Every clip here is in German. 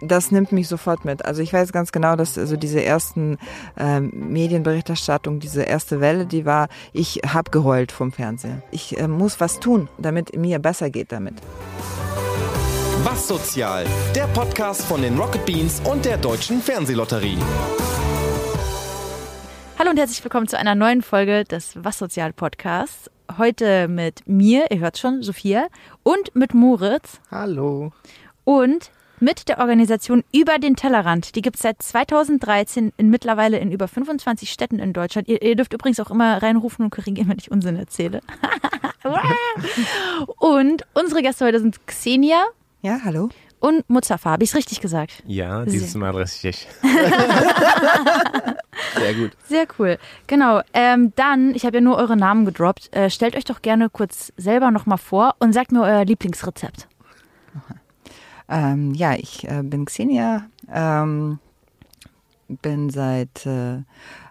Das nimmt mich sofort mit. Also ich weiß ganz genau, dass also diese ersten äh, Medienberichterstattung, diese erste Welle, die war, ich habe geheult vom Fernseher. Ich äh, muss was tun, damit mir besser geht damit. Was sozial? Der Podcast von den Rocket Beans und der Deutschen Fernsehlotterie. Hallo und herzlich willkommen zu einer neuen Folge des Was Sozial Podcasts. Heute mit mir, ihr hört schon, Sophia, und mit Moritz. Hallo. Und mit der Organisation Über den Tellerrand. Die gibt es seit 2013 in, mittlerweile in über 25 Städten in Deutschland. Ihr, ihr dürft übrigens auch immer reinrufen und korrigieren, wenn ich Unsinn erzähle. und unsere Gäste heute sind Xenia. Ja, hallo. Und Mustafa, habe ich es richtig gesagt? Ja, dieses Mal richtig. Sehr gut. Sehr cool. Genau. Ähm, dann, ich habe ja nur eure Namen gedroppt. Äh, stellt euch doch gerne kurz selber nochmal vor und sagt mir euer Lieblingsrezept. Ähm, ja, ich äh, bin Xenia, ähm, bin seit äh,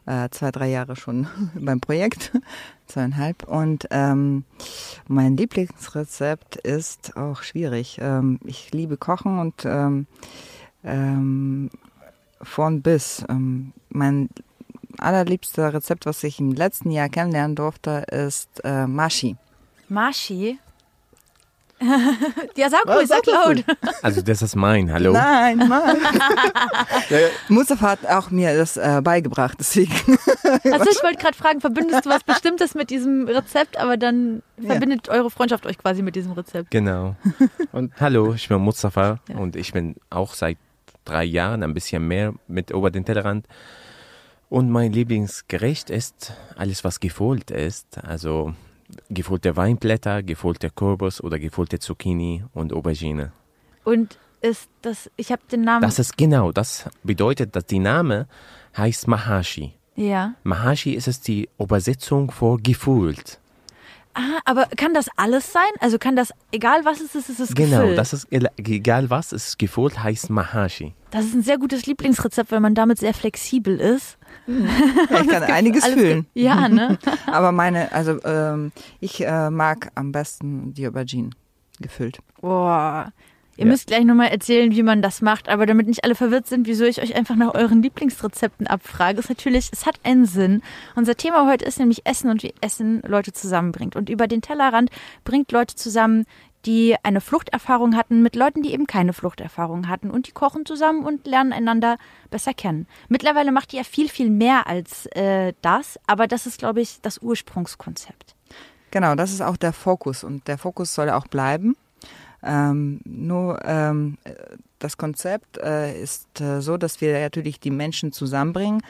äh, zwei, drei Jahre schon beim Projekt, zweieinhalb. Und ähm, mein Lieblingsrezept ist auch schwierig. Ähm, ich liebe Kochen und ähm, ähm, von bis. Mein allerliebster Rezept, was ich im letzten Jahr kennenlernen durfte, ist äh, Mashi. Mashi? ja, sag ruhig, sag laut. Also das ist mein, hallo. Nein, Mann. Mustafa hat auch mir das äh, beigebracht, deswegen. Also ich wollte gerade fragen, verbindest du was Bestimmtes mit diesem Rezept, aber dann verbindet ja. eure Freundschaft euch quasi mit diesem Rezept. Genau. Und hallo, ich bin Mustafa ja. und ich bin auch seit drei Jahren ein bisschen mehr mit über den Tellerrand. Und mein Lieblingsgericht ist alles, was gefohlt ist. Also gefüllte Weinblätter, gefüllte Kürbis oder gefüllte Zucchini und Aubergine. Und ist das, ich habe den Namen. Das ist genau, das bedeutet, dass die Name heißt Mahashi. Ja. Mahashi ist es die Übersetzung für gefühlt. Ah, aber kann das alles sein? Also kann das, egal was es ist, ist es Genau, gefüllt? das ist, egal was es ist gefüllt, heißt Mahashi. Das ist ein sehr gutes Lieblingsrezept, weil man damit sehr flexibel ist. Ja, ich kann einiges fühlen. Ja, ne? Aber meine, also ähm, ich äh, mag am besten die Aubergine gefüllt. Boah. Ihr ja. müsst gleich nochmal erzählen, wie man das macht, aber damit nicht alle verwirrt sind, wieso ich euch einfach nach euren Lieblingsrezepten abfrage, ist natürlich, es hat einen Sinn. Unser Thema heute ist nämlich Essen und wie Essen Leute zusammenbringt. Und über den Tellerrand bringt Leute zusammen, die eine Fluchterfahrung hatten, mit Leuten, die eben keine Fluchterfahrung hatten. Und die kochen zusammen und lernen einander besser kennen. Mittlerweile macht ihr ja viel, viel mehr als äh, das, aber das ist, glaube ich, das Ursprungskonzept. Genau, das ist auch der Fokus und der Fokus soll auch bleiben. Ähm, nur ähm, das Konzept äh, ist äh, so, dass wir natürlich die Menschen zusammenbringen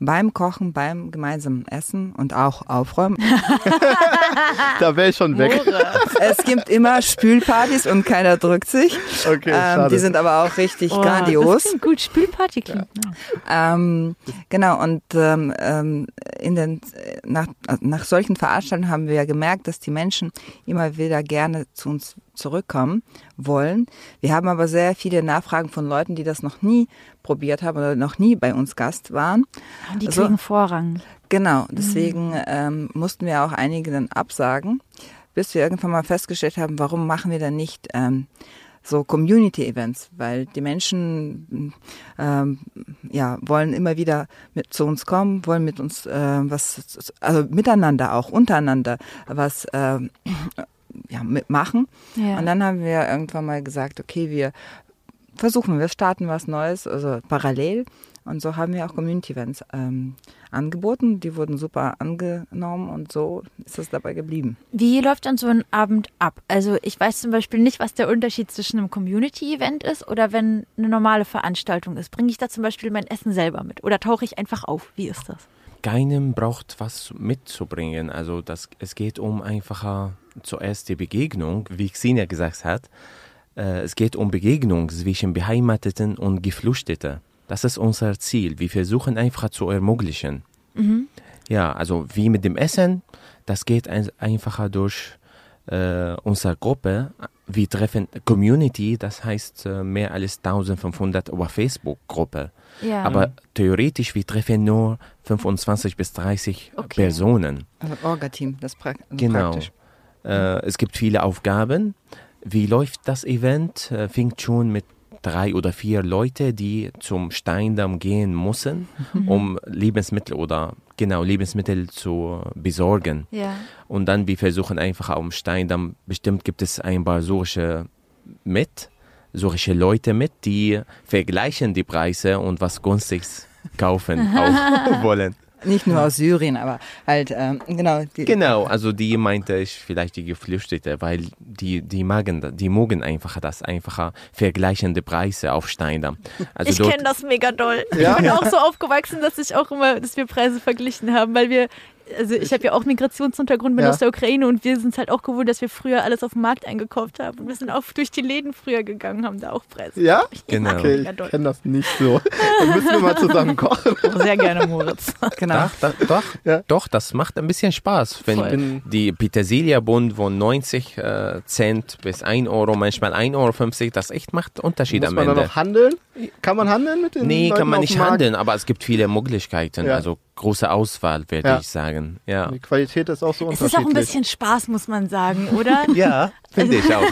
beim Kochen, beim gemeinsamen Essen und auch Aufräumen. da wäre ich schon weg. es gibt immer Spülpartys und keiner drückt sich. Okay, ähm, die sind aber auch richtig oh, grandios. Das gut, Spülparty klingt. Ja. Ähm, genau, und ähm, ähm, in den, nach, nach solchen Veranstaltungen haben wir ja gemerkt, dass die Menschen immer wieder gerne zu uns zurückkommen wollen. Wir haben aber sehr viele Nachfragen von Leuten, die das noch nie probiert haben oder noch nie bei uns Gast waren. Die also, kriegen Vorrang. Genau, deswegen mhm. ähm, mussten wir auch einige dann absagen, bis wir irgendwann mal festgestellt haben, warum machen wir dann nicht ähm, so Community-Events, weil die Menschen ähm, ja wollen immer wieder mit zu uns kommen, wollen mit uns äh, was, also miteinander auch untereinander was äh, ja, mitmachen. Ja. Und dann haben wir irgendwann mal gesagt, okay, wir versuchen, wir starten was Neues, also parallel. Und so haben wir auch Community-Events ähm, angeboten. Die wurden super angenommen und so ist es dabei geblieben. Wie läuft dann so ein Abend ab? Also ich weiß zum Beispiel nicht, was der Unterschied zwischen einem Community-Event ist oder wenn eine normale Veranstaltung ist. Bringe ich da zum Beispiel mein Essen selber mit oder tauche ich einfach auf? Wie ist das? Keinem braucht was mitzubringen. Also das, es geht um einfacher zuerst die Begegnung, wie Xenia gesagt hat. Äh, es geht um Begegnung zwischen Beheimateten und Geflüchteten. Das ist unser Ziel. Wir versuchen einfach zu ermöglichen. Mhm. Ja, also wie mit dem Essen, das geht ein, einfacher durch äh, unsere Gruppe. Wir treffen Community, das heißt äh, mehr als 1500 über Facebook-Gruppe. Ja. Aber theoretisch, wir treffen nur 25 bis 30 okay. Personen. Also Orga-Team, das pra also genau. praktisch. Äh, es gibt viele Aufgaben. Wie läuft das Event? Äh, fängt schon mit drei oder vier Leute, die zum Steindamm gehen müssen, um Lebensmittel oder genau Lebensmittel zu besorgen. Ja. Und dann wir versuchen einfach am Steindamm, bestimmt gibt es ein paar solche mit, solche Leute mit, die vergleichen die Preise und was günstiges kaufen wollen. Nicht nur aus Syrien, aber halt, ähm, genau. Die, Genau, also die meinte ich vielleicht die Geflüchtete, weil die, die magen, die mögen einfach das, einfacher vergleichende Preise auf Steindamm. Also ich kenne das mega doll. Ja? Ich bin auch so aufgewachsen, dass ich auch immer, dass wir Preise verglichen haben, weil wir, also ich habe ja auch Migrationshintergrund, bin Ja. aus der Ukraine und wir sind halt auch gewohnt, dass wir früher alles auf dem Markt eingekauft haben. Und wir sind auch durch die Läden früher gegangen, haben da auch Preise. Ja? Genau. Okay, ich kenne das nicht so. Dann müssen wir mal zusammen kochen. Sehr gerne, Moritz. genau. Doch, doch, doch, Ja. doch, das macht ein bisschen Spaß. Wenn Voll. die Petersilia-Bund von 90 äh, Cent bis 1 Euro, manchmal 1,50 Euro, das echt macht Unterschied Muss am man dann Ende. noch handeln? Kann man handeln mit den Nee, Leuten kann man nicht handeln, aber es gibt viele Möglichkeiten, Ja. also große Auswahl, würde Ja. ich sagen. Ja, Die Qualität ist auch so Es unterschiedlich. ist auch ein bisschen Spaß, muss man sagen, oder? ja finde ich auch.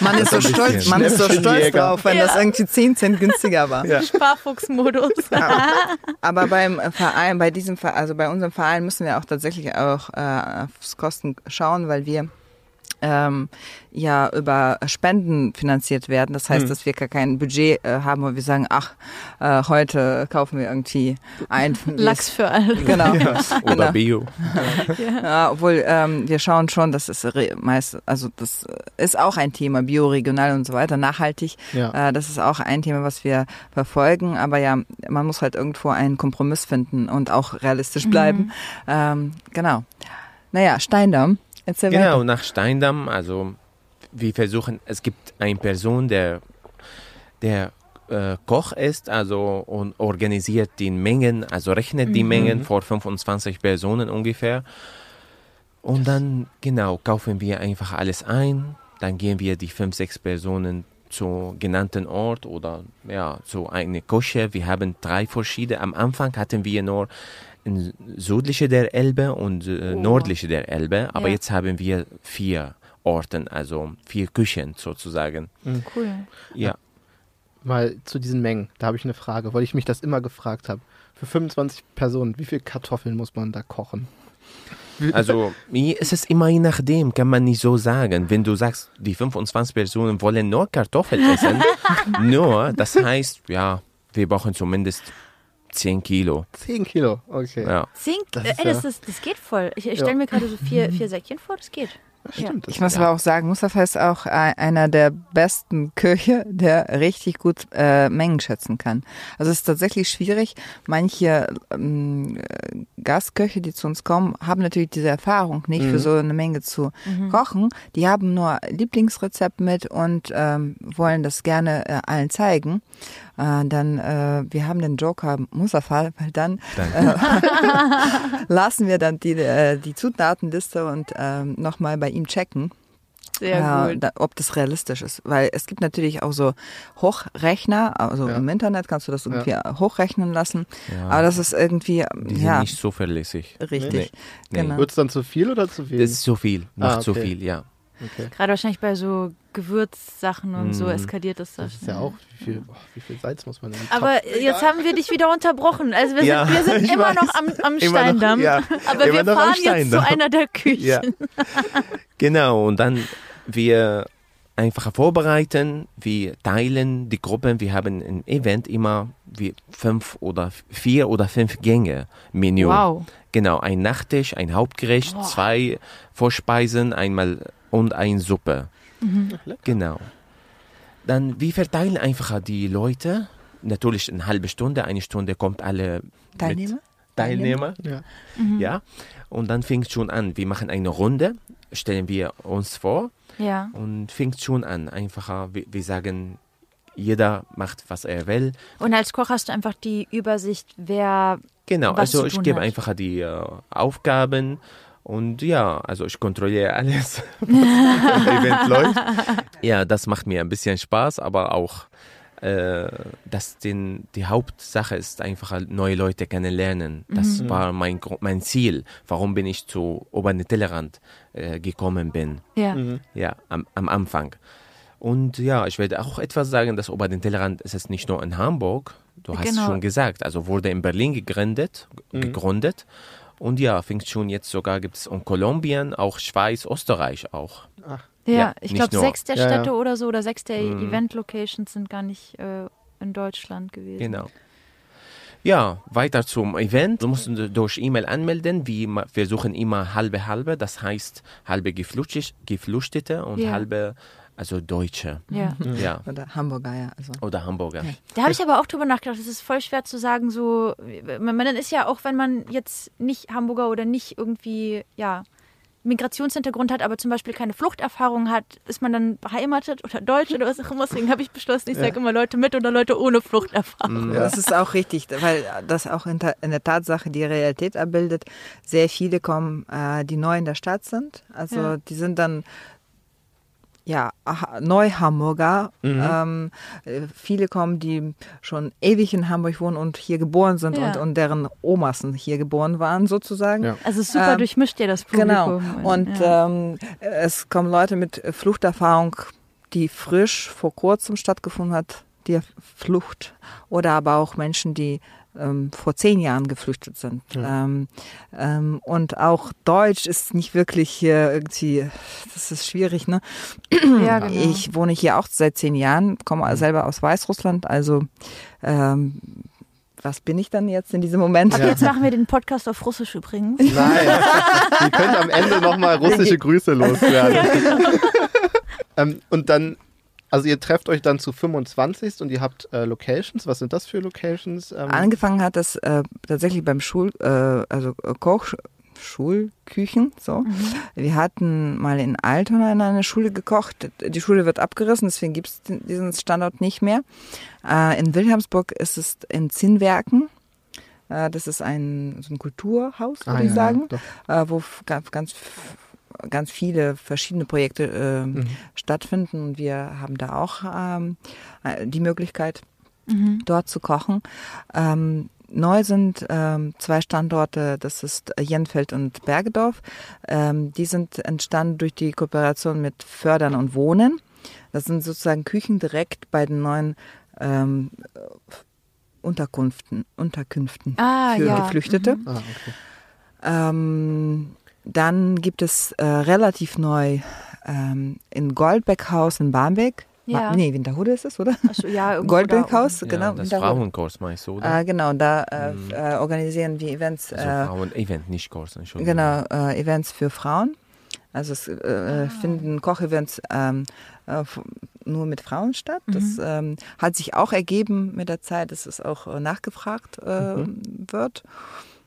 Man ist so stolz, man ist so stolz drauf, wenn Ja. das irgendwie 10 Cent günstiger war. Ja. Sparfuchsmodus. Aber beim Verein, bei diesem Verein, also bei unserem Verein müssen wir auch tatsächlich auch äh, aufs Kosten schauen, weil wir ähm, ja über Spenden finanziert werden. Das heißt, dass wir gar kein Budget äh, haben, wo wir sagen, ach, äh, heute kaufen wir irgendwie ein Lachs für alle. Genau. Oder Genau. Bio. Ja, obwohl ähm, wir schauen schon, dass es re- meist, also das ist auch ein Thema, bioregional und so weiter, nachhaltig. Ja. Äh, das ist auch ein Thema, was wir verfolgen. Aber ja, man muss halt irgendwo einen Kompromiss finden und auch realistisch bleiben. Ähm, genau. Naja, Steindamm. Erzähl Genau, weiter. nach Steindamm, also wir versuchen, es gibt eine Person, der, der äh, Koch ist, also und organisiert die Mengen, also rechnet die Mengen vor 25 Personen ungefähr. Und dann, genau, kaufen wir einfach alles ein. Dann gehen wir die fünf, sechs Personen zu genannten Ort oder ja, zu einer Küche. Wir haben drei verschiedene. Am Anfang hatten wir nur südliche der Elbe und äh, nördliche der Elbe, aber Ja. jetzt haben wir vier Orten, also vier Küchen sozusagen. Cool. Ja. Mal zu diesen Mengen. Da habe ich eine Frage, weil ich mich das immer gefragt habe. Für 25 Personen, wie viel Kartoffeln muss man da kochen? Also mir ist es immer je nachdem, kann man nicht so sagen. Wenn du sagst, die 25 Personen wollen nur Kartoffeln essen, nur, das heißt, ja, wir brauchen zumindest 10 Kilo. 10 Kilo, okay. Ja. Zink, Das äh, ist ey, das, ja- ist, das geht voll. Ich, ich Ja. stelle mir gerade so vier, vier Säckchen vor, das geht. Stimmt. Das Ich muss aber auch sagen, Mustafa ist auch ein- einer der besten Köche, der richtig gut äh, Mengen schätzen kann. Also es ist tatsächlich schwierig. Manche ähm, äh, Gastköche, die zu uns kommen, haben natürlich diese Erfahrung nicht für so eine Menge zu kochen. Die haben nur Lieblingsrezept mit und ähm, wollen das gerne äh, allen zeigen. Äh, dann, äh, wir haben den Joker Mustafa, weil dann äh, lassen wir dann die, äh, die Zutatenliste und ähm, nochmal bei ihm checken. Sehr Ja, gut. da, ob das realistisch ist. Weil es gibt natürlich auch so Hochrechner, also Ja. im Internet kannst du das irgendwie hochrechnen lassen. Aber das ist irgendwie, Die sind ja, nicht so verlässlich. richtig. Nee. Genau. Wird es dann zu viel oder zu Das wenig? ist zu viel, macht Ah, zu okay. viel, ja. Okay. Gerade wahrscheinlich bei so Gewürzsachen und so Mhm. eskaliert das. Das ist ja auch, wie viel, oh, wie viel Salz muss man denn? Aber jetzt haben wir dich wieder unterbrochen. Also wir sind, Ja, wir sind immer weiß. noch am, am Immer noch, Steindamm. ja. Aber Immer wir fahren jetzt zu Steindamm. einer der Küchen. Ja. Genau, und dann wir einfach vorbereiten, wir teilen die Gruppen, wir haben ein Event immer wie fünf oder vier oder fünf Gänge Menü. Wow. Genau, ein Nachtisch, ein Hauptgericht, zwei Vorspeisen, einmal und eine Suppe. Genau. Dann wir verteilen einfach die Leute. Natürlich eine halbe Stunde, eine Stunde kommt alle mit Teilnehmer? Teilnehmer. Ja. Ja, und dann fängt schon an. Wir machen eine Runde, stellen wir uns vor Ja. und fängt schon an. Einfacher, wir, wir sagen, jeder macht, was er will. Und als Koch hast du einfach die Übersicht, wer. Genau, Was also ich gebe hat. einfach die äh, Aufgaben und ja, also ich kontrolliere alles, was im Event läuft. Ja, das macht mir ein bisschen Spaß, aber auch äh, dass den, die Hauptsache ist einfach halt neue Leute kennenlernen. Das Mhm. war mein, mein Ziel. Warum bin ich zu Oberne Tellerrand äh, gekommen bin. Ja. Ja, am, am Anfang. Und ja, ich werde auch etwas sagen, dass über den Tellerrand ist es nicht nur in Hamburg, du hast Genau. schon gesagt, also wurde in Berlin gegründet, gegründet. Und ja, fängt schon jetzt sogar gibt es in Kolumbien, auch Schweiz, Österreich auch. Ja, Ja, ich glaube, sechs der Ja, ja. Städte oder so oder sechs der Mhm. Event-Locations sind gar nicht äh, in Deutschland gewesen. Genau. Ja, weiter zum Event. Du musst dich durch E-Mail anmelden. Wir, ma- wir suchen immer halbe halbe, das heißt halbe Geflüchtete und Ja. halbe, also Deutsche. Ja. Ja. Oder Hamburger, ja. Also. Oder Hamburger. Da habe ich aber auch drüber nachgedacht, es ist voll schwer zu sagen, so, man, man ist ja auch, wenn man jetzt nicht Hamburger oder nicht irgendwie, ja, Migrationshintergrund hat, aber zum Beispiel keine Fluchterfahrung hat, ist man dann beheimatet oder deutsch oder was auch immer. Deswegen habe ich beschlossen, ich sage immer Leute mit oder Leute ohne Fluchterfahrung. Das ist auch richtig, weil das auch in, der- in der Tatsache die Realität abbildet. Sehr viele kommen, äh, die neu in der Stadt sind. Also Ja. die sind dann ja aha- Neu-Hamburger. Ähm, äh, viele kommen, die schon ewig in Hamburg wohnen und hier geboren sind Ja. und, und deren Omas hier geboren waren sozusagen. Ja. Also super Ähm, durchmischt ja das Publikum. Genau. Und ja. ähm, es kommen Leute mit Fluchterfahrung, die frisch vor kurzem stattgefunden hat, die Flucht. Oder aber auch Menschen, die ähm, vor zehn Jahren geflüchtet sind. Ähm, ähm, und auch Deutsch ist nicht wirklich äh, irgendwie, das ist schwierig, ne? ja, genau. Ich wohne hier auch seit zehn Jahren, komme selber aus Weißrussland, also ähm, was bin ich dann jetzt in diesem Moment? Ab jetzt machen wir den Podcast auf Russisch übrigens. Nein, ihr könnt am Ende nochmal russische Grüße loswerden. ähm, und dann, also ihr trefft euch dann zu 25 und ihr habt äh, Locations. Was sind das für Locations? Ähm, Angefangen hat das äh, tatsächlich beim Schul, äh, also äh, Koch, Schulküchen. So, wir hatten mal in Altona in einer Schule gekocht. Die Schule wird abgerissen, deswegen gibt es diesen Standort nicht mehr. Äh, in Wilhelmsburg ist es in Zinnwerken. Äh, das ist ein, so ein Kulturhaus, würde Ah, ich ja, sagen, äh, wo ganz, ganz ganz viele verschiedene Projekte äh, Mhm. stattfinden und wir haben da auch ähm, äh, die Möglichkeit, Mhm. dort zu kochen. Ähm, neu sind ähm, zwei Standorte, das ist Jenfeld und Bergedorf. Ähm, die sind entstanden durch die Kooperation mit Fördern und Wohnen. Das sind sozusagen Küchen direkt bei den neuen ähm, Unterkünften, Unterkünften Ah, für ja. Geflüchtete. Ah, okay. Ähm, dann gibt es äh, relativ neu ähm, in Goldbeckhaus in Barmbek. Ja. Ma- Nee, Winterhude ist es, oder? Achso, ja, Goldbeckhaus, Ja, genau. das Winterhude. Frauenkurs meinst du, oder? Äh, genau, da äh, f- äh, organisieren wir Events, also äh, Frauen-Event, nicht Kurs, Entschuldigung. genau, äh, Events für Frauen. Also es äh, finden Kochevents ähm, äh, nur mit Frauen statt. Das ähm, hat sich auch ergeben mit der Zeit, dass es auch nachgefragt äh, wird.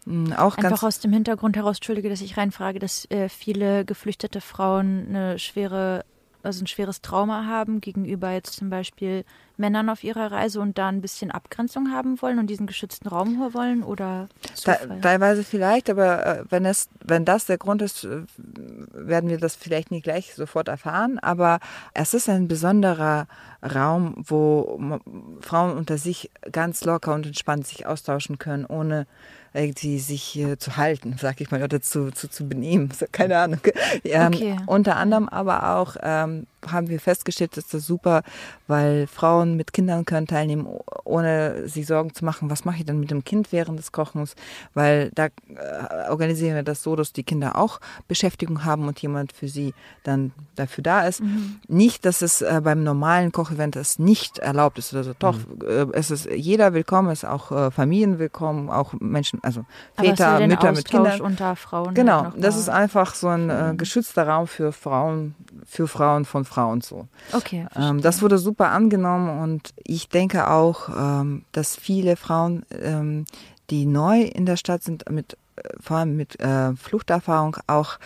Mm, Auch Einfach ganz aus dem Hintergrund heraus, entschuldige, dass ich reinfrage, dass äh, viele geflüchtete Frauen eine schwere, also ein schweres Trauma haben gegenüber jetzt zum Beispiel Männern auf ihrer Reise und da ein bisschen Abgrenzung haben wollen und diesen geschützten Raum wollen oder Zufall? teilweise vielleicht, aber äh, wenn es, wenn das der Grund ist, äh, werden wir das vielleicht nicht gleich sofort erfahren. Aber es ist ein besonderer Raum, wo Frauen unter sich ganz locker und entspannt sich austauschen können, ohne irgendwie sich äh, zu halten, sag ich mal, oder zu, zu, zu benehmen. Keine Ahnung. Ähm, Okay. Unter anderem aber auch ähm, haben wir festgestellt, dass das super, weil Frauen mit Kindern können teilnehmen, ohne sich Sorgen zu machen, was mache ich denn mit dem Kind während des Kochens, weil da äh, organisieren wir das so, dass die Kinder auch Beschäftigung haben und jemand für sie dann dafür da ist. Nicht, dass es äh, beim normalen Kochevent es nicht erlaubt ist oder so. Doch, äh, es ist jeder willkommen, es ist auch äh, Familien willkommen, auch Menschen, also Väter, Mütter mit Kindern. unter Frauen Genau, halt das ist einfach so ein äh, geschützter Raum für Frauen, für Frauen von Frauen so. Okay, Ähm, das wurde super angenommen und ich denke auch, ähm, dass viele Frauen, ähm, die neu in der Stadt sind, mit äh, vor allem mit äh, Fluchterfahrung auch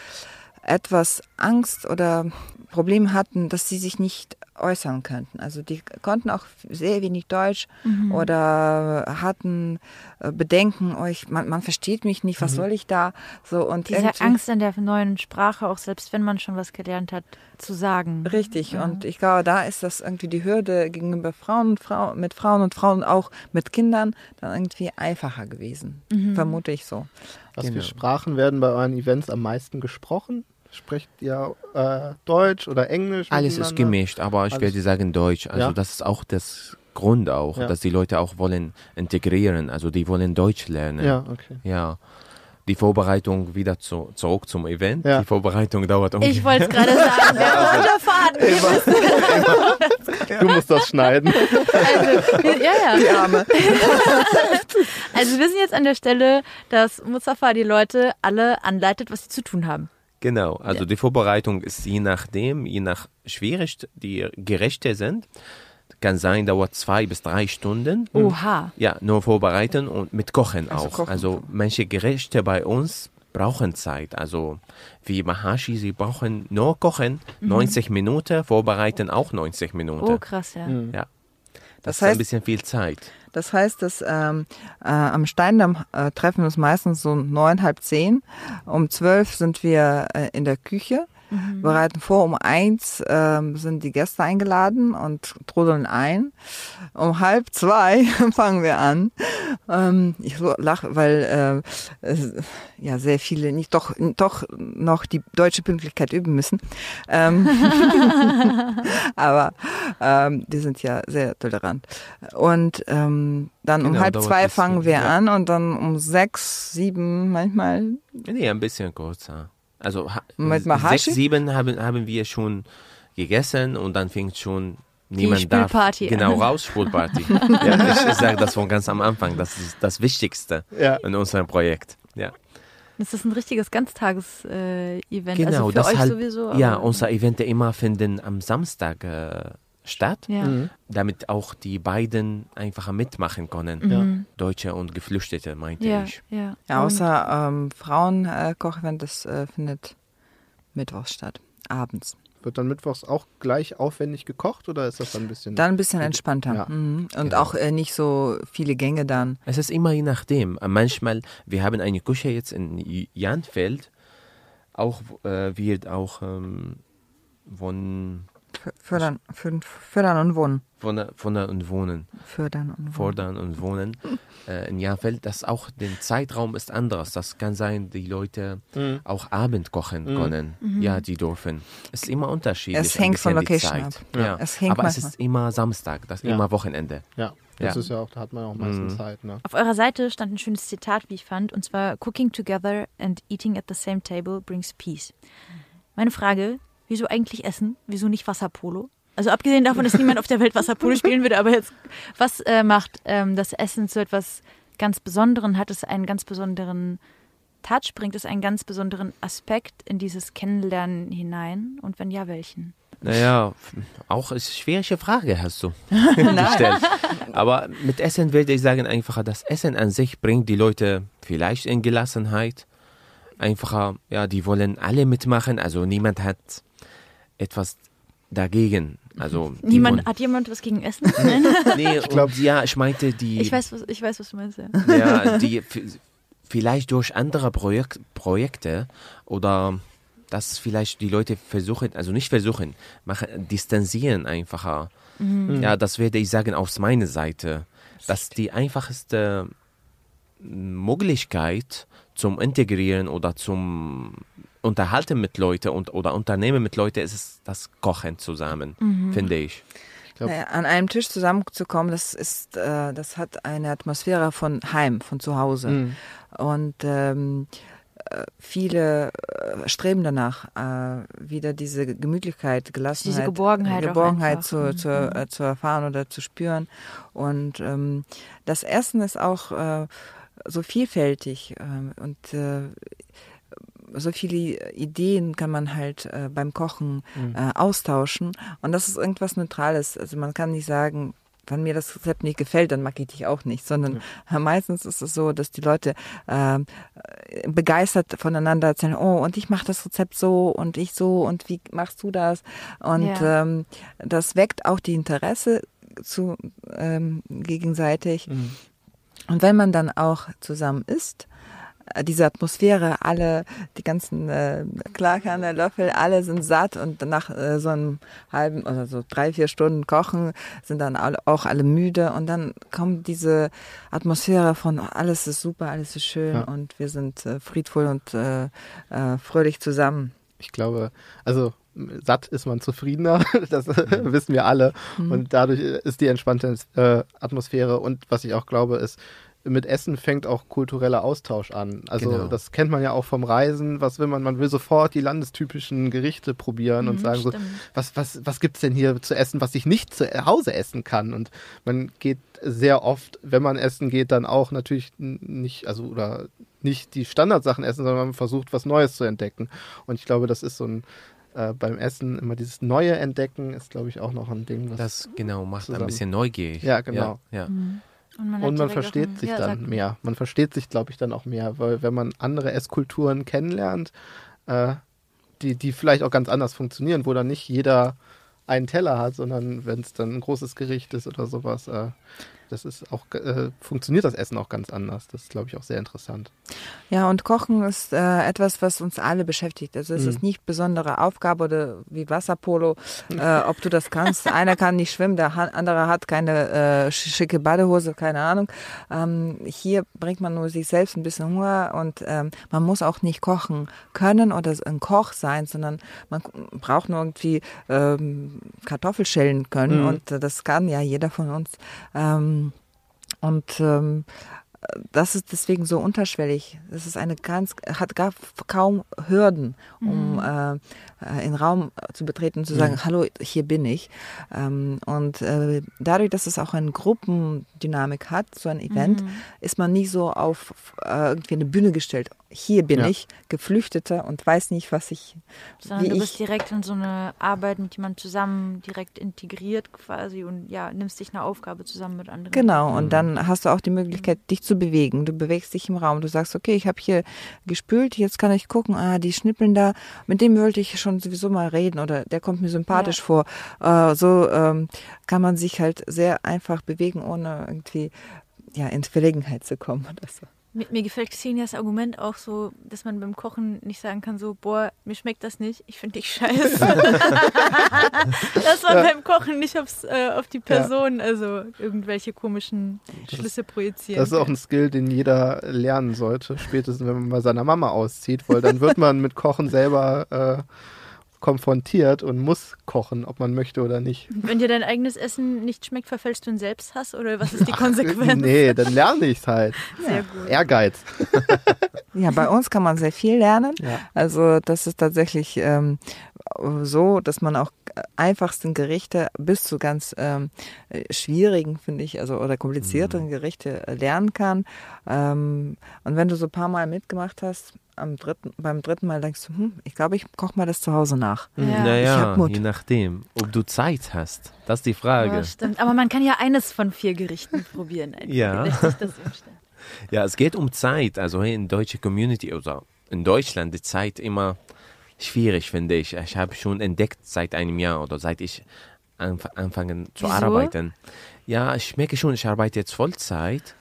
etwas Angst oder Probleme hatten, dass sie sich nicht äußern könnten. Also die konnten auch sehr wenig Deutsch oder hatten äh, Bedenken, oh, ich, man, man versteht mich nicht, was soll ich da? So und Diese Angst in der neuen Sprache, auch selbst wenn man schon was gelernt hat, zu sagen. Richtig, und ich glaube, da ist das irgendwie die Hürde gegenüber Frauen, und Frau, mit Frauen und Frauen auch mit Kindern dann irgendwie einfacher gewesen. Vermute ich so. Was Genau. für Sprachen werden bei euren Events am meisten gesprochen? Sprecht ihr äh, Deutsch oder Englisch? Alles ist gemischt, aber ich Alles- werde sagen Deutsch. Also Ja? das ist auch das Grund auch, Ja. dass die Leute auch wollen integrieren, also die wollen Deutsch lernen. Ja, okay. Ja. Die Vorbereitung wieder zu, zurück zum Event. Ja. Die Vorbereitung dauert Ich ungefähr. wollte es gerade sagen, der rote Faden. Wir Du musst das schneiden. Also, wir- ja, ja. Die Arme. Also wir sind jetzt an der Stelle, dass Mustafa die Leute alle anleitet, was sie zu tun haben. Genau, also die Vorbereitung ist je nachdem, je nach schwierig die Gerichte sind. Kann sein, dauert zwei bis drei Stunden. Oha. Ja, nur vorbereiten und mit Kochen Also auch. kochen. Also manche Gerichte bei uns brauchen Zeit. Also wie Mahashi, sie brauchen nur kochen, 90 Minuten, vorbereiten auch 90 Minuten. Mhm. Oh, krass, ja. Ja. Das, Das ist ein heißt- bisschen viel Zeit. Das heißt, dass ähm, äh, am Steindamm äh, treffen wir uns meistens so um neun, halb zehn. Um zwölf sind wir äh, in der Küche, bereiten vor. Um eins ähm, sind die Gäste eingeladen und trudeln ein. Um halb zwei fangen wir an. Ähm, ich lache, weil äh, es, ja sehr viele nicht doch doch noch die deutsche Pünktlichkeit üben müssen. Ähm, aber ähm, die sind ja sehr tolerant. Und ähm, dann um Genau, halb dauert zwei fangen wir ja. an und dann um sechs, sieben manchmal. Nee, ein bisschen kürzer. Also sechs, sieben haben, haben wir schon gegessen und dann fängt schon niemand Spülparty genau an. raus Spulparty. ja, ich, ich sage das von ganz am Anfang. Das ist das Wichtigste Ja. in unserem Projekt. Ja. Das ist ein richtiges Ganztages-Event. Genau, also für das euch halt, sowieso. ja, aber- unser Event immer finden am Samstag äh, statt, Ja. Mhm. damit auch die beiden einfacher mitmachen können. Ja. Deutsche und Geflüchtete, meinte Ja, ich. ja. Ja, außer ähm, Frauenkochevent, das äh, findet mittwochs statt, abends. Wird dann mittwochs auch gleich aufwendig gekocht oder ist das dann ein bisschen. Dann ein bisschen entspannter. Ja. Mhm. Und Genau. auch äh, nicht so viele Gänge dann. Es ist immer je nachdem. Manchmal, wir haben eine Küche jetzt in Janfeld, auch äh, wird auch ähm, von, Fördern, fö- fördern und wohnen. von, der- von der und Wohnen, Fördern und wohnen. fordern und wohnen äh, in Janfeld, das auch der Zeitraum ist anders. Das kann sein, die Leute Mhm. auch Abend kochen können. Ja, die dürfen. Es ist immer unterschiedlich. Es hängt von Location ab. Ja. Es hängt Aber es manchmal. ist immer Samstag, das ist Ja. immer Wochenende. Ja, das Ja. ist ja auch, da hat man auch meistens Mhm. Zeit, ne? Auf eurer Seite stand ein schönes Zitat, wie ich fand, und zwar Cooking together and eating at the same table brings peace. Meine Frage, wieso eigentlich essen? Wieso nicht Wasserpolo? Also abgesehen davon, dass niemand auf der Welt Wasserpolo spielen würde, aber jetzt, was äh, macht ähm, das Essen zu etwas ganz Besonderen? Hat es einen ganz besonderen Touch? Bringt es einen ganz besonderen Aspekt in dieses Kennenlernen hinein? Und wenn ja, welchen? Naja, auch ist eine schwierige Frage hast du gestellt. Aber mit Essen würde ich sagen einfacher, das Essen an sich bringt die Leute vielleicht in Gelassenheit. Einfacher, ja, die wollen alle mitmachen, also niemand hat etwas dagegen. Also Niemand, hat jemand was gegen Essen? Nein? Nee, ich glaub- ja, ich meinte die Ich weiß, was, ich weiß, was du meinst. Ja. ja, die vielleicht durch andere Projek Projekte oder dass vielleicht die Leute versuchen, also nicht versuchen, machen, distanzieren einfacher. Ja, das werde ich sagen aus meiner Seite. Dass die einfachste Möglichkeit zum Integrieren oder zum Unterhalten mit Leuten und, oder Unternehmen mit Leuten ist es das Kochen zusammen, finde ich. glaub- Naja, an einem Tisch zusammenzukommen, das ist, äh, das hat eine Atmosphäre von Heim, von zu Hause. Mhm. Und ähm, äh, viele äh, streben danach, äh, wieder diese Gemütlichkeit, Gelassenheit, Geborgenheit auch Geborgenheit einfach. zu, Mhm. zu, äh, zu erfahren oder zu spüren. Und ähm, das Essen ist auch äh, so vielfältig äh, und äh, so viele Ideen kann man halt äh, beim Kochen äh, austauschen. Und das ist irgendwas Neutrales. Also man kann nicht sagen, wenn mir das Rezept nicht gefällt, dann mag ich dich auch nicht, sondern äh, meistens ist es so, dass die Leute äh, begeistert voneinander erzählen, oh, und ich mache das Rezept so und ich so und wie machst du das? Und Ja. ähm, das weckt auch die Interesse zu ähm, gegenseitig. Und wenn man dann auch zusammen isst, diese Atmosphäre, alle, die ganzen äh, Klarkerne, Löffel, alle sind satt und nach äh, so einem halben oder so drei, vier Stunden Kochen sind dann alle, auch alle müde und dann kommt diese Atmosphäre von alles ist super, alles ist schön Ja. und wir sind äh, friedvoll und äh, äh, fröhlich zusammen. ich glaube, also satt ist man zufriedener, das wissen wir alle. Mhm. Und dadurch ist die entspannte äh, Atmosphäre. Und was ich auch glaube, ist, mit Essen fängt auch kultureller Austausch an. Also Genau. das kennt man ja auch vom Reisen. Was will man? Man will sofort die landestypischen Gerichte probieren und Mhm, sagen so, stimmt. was, was, was gibt's denn hier zu essen, was ich nicht zu Hause essen kann? Und man geht sehr oft, wenn man essen geht, dann auch natürlich nicht, also oder nicht die Standardsachen essen, sondern man versucht, was Neues zu entdecken. Und ich glaube, das ist so ein äh, beim Essen immer dieses neue Entdecken ist, glaube ich, auch noch ein Ding, was Das genau macht Zusammen. ein bisschen neugierig. Ja, genau. Ja, ja. Und man, und man versteht sich ja, dann sag- mehr. Man versteht sich, glaube ich, dann auch mehr, weil wenn man andere Esskulturen kennenlernt, äh, die, die vielleicht auch ganz anders funktionieren, wo dann nicht jeder einen Teller hat, sondern wenn es dann ein großes Gericht ist oder sowas, äh, das ist auch, äh, funktioniert das Essen auch ganz anders. Das ist, glaube ich, auch sehr interessant. Ja, und Kochen ist äh, etwas, was uns alle beschäftigt. Also es Mhm. ist nicht besondere Aufgabe oder wie Wasserpolo, äh, ob du das kannst. Einer kann nicht schwimmen, der andere hat keine äh, sch- schicke Badehose, keine Ahnung. Ähm, hier bringt man nur sich selbst ein bisschen Hunger und ähm, man muss auch nicht kochen können oder ein Koch sein, sondern man braucht nur irgendwie ähm, Kartoffelschälen können Mhm. und das kann ja jeder von uns. Ähm, und ähm, das ist deswegen so unterschwellig. Das ist eine ganz, hat gar kaum Hürden, um äh, äh, in Raum zu betreten und zu sagen, hallo, hier bin ich. Ähm, und äh, dadurch, dass es auch eine Gruppendynamik hat, so ein Event, ist man nicht so auf äh, irgendwie eine Bühne gestellt. Hier bin Ja. ich, Geflüchteter und weiß nicht, was ich, Sondern wie du ich bist direkt in so eine Arbeit mit jemandem zusammen direkt integriert quasi und ja, nimmst dich eine Aufgabe zusammen mit anderen. Genau, und dann hast du auch die Möglichkeit, dich zu bewegen. Du bewegst dich im Raum. Du sagst, okay, ich habe hier gespült, jetzt kann ich gucken, ah, die schnippeln da, mit dem wollte ich schon sowieso mal reden oder der kommt mir sympathisch Ja. vor. Äh, so ähm, kann man sich halt sehr einfach bewegen, ohne irgendwie ja, in Verlegenheit zu kommen oder so. Mir, mir gefällt Xenias Argument auch so, dass man beim Kochen nicht sagen kann so, boah, mir schmeckt das nicht, ich finde dich scheiße. dass man beim Kochen nicht aufs, äh, auf die Person, also irgendwelche komischen Schlüsse projizieren. Das ist auch ein Skill, den jeder lernen sollte, spätestens wenn man bei seiner Mama auszieht, weil dann wird man mit Kochen selber äh, konfrontiert und muss kochen, ob man möchte oder nicht. Wenn dir dein eigenes Essen nicht schmeckt, verfällst du in Selbsthass oder was ist die Konsequenz? Nee, dann lerne ich es halt. Sehr gut. Ehrgeiz. Ja, bei uns kann man sehr viel lernen. Ja. Also das ist tatsächlich ähm, so, dass man auch einfachsten Gerichte bis zu ganz ähm, äh, schwierigen, finde ich, also oder komplizierteren Gerichte äh, lernen kann. Ähm, und wenn du so ein paar Mal mitgemacht hast, am dritten, beim dritten Mal denkst du, hm, ich glaube, ich koche mal das zu Hause nach. Ja. Naja, je nachdem, ob du Zeit hast. Das ist die Frage. Ja, stimmt. Aber man kann ja eines von vier Gerichten probieren. Ja. Das. Ja, es geht um Zeit. Also hier in deutsche Community oder in Deutschland die Zeit immer schwierig, finde ich. Ich habe schon entdeckt seit einem Jahr oder seit ich anf anfangen zu Wieso? arbeiten. Ja, ich merke schon, ich arbeite jetzt Vollzeit.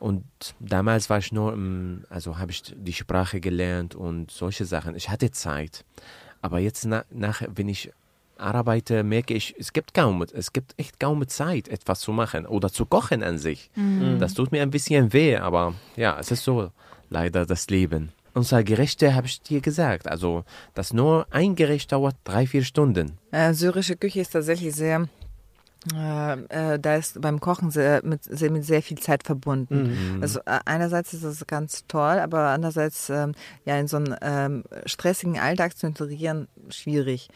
Und damals war ich nur, im- also habe ich die Sprache gelernt und solche Sachen. Ich hatte Zeit. Aber jetzt na, nach, wenn ich arbeite, merke ich, es gibt kaum, es gibt echt kaum Zeit, etwas zu machen oder zu kochen an sich. Das tut mir ein bisschen weh, aber ja, es ist so leider das Leben. Unser Gerichte habe ich dir gesagt, also das nur ein Gericht dauert drei, vier Stunden. Äh, syrische Küche ist tatsächlich sehr, äh, äh, da ist beim Kochen sehr, mit, sehr, mit sehr viel Zeit verbunden. Also äh, einerseits ist das ganz toll, aber andererseits ähm, ja in so einen ähm, stressigen Alltag zu integrieren schwierig.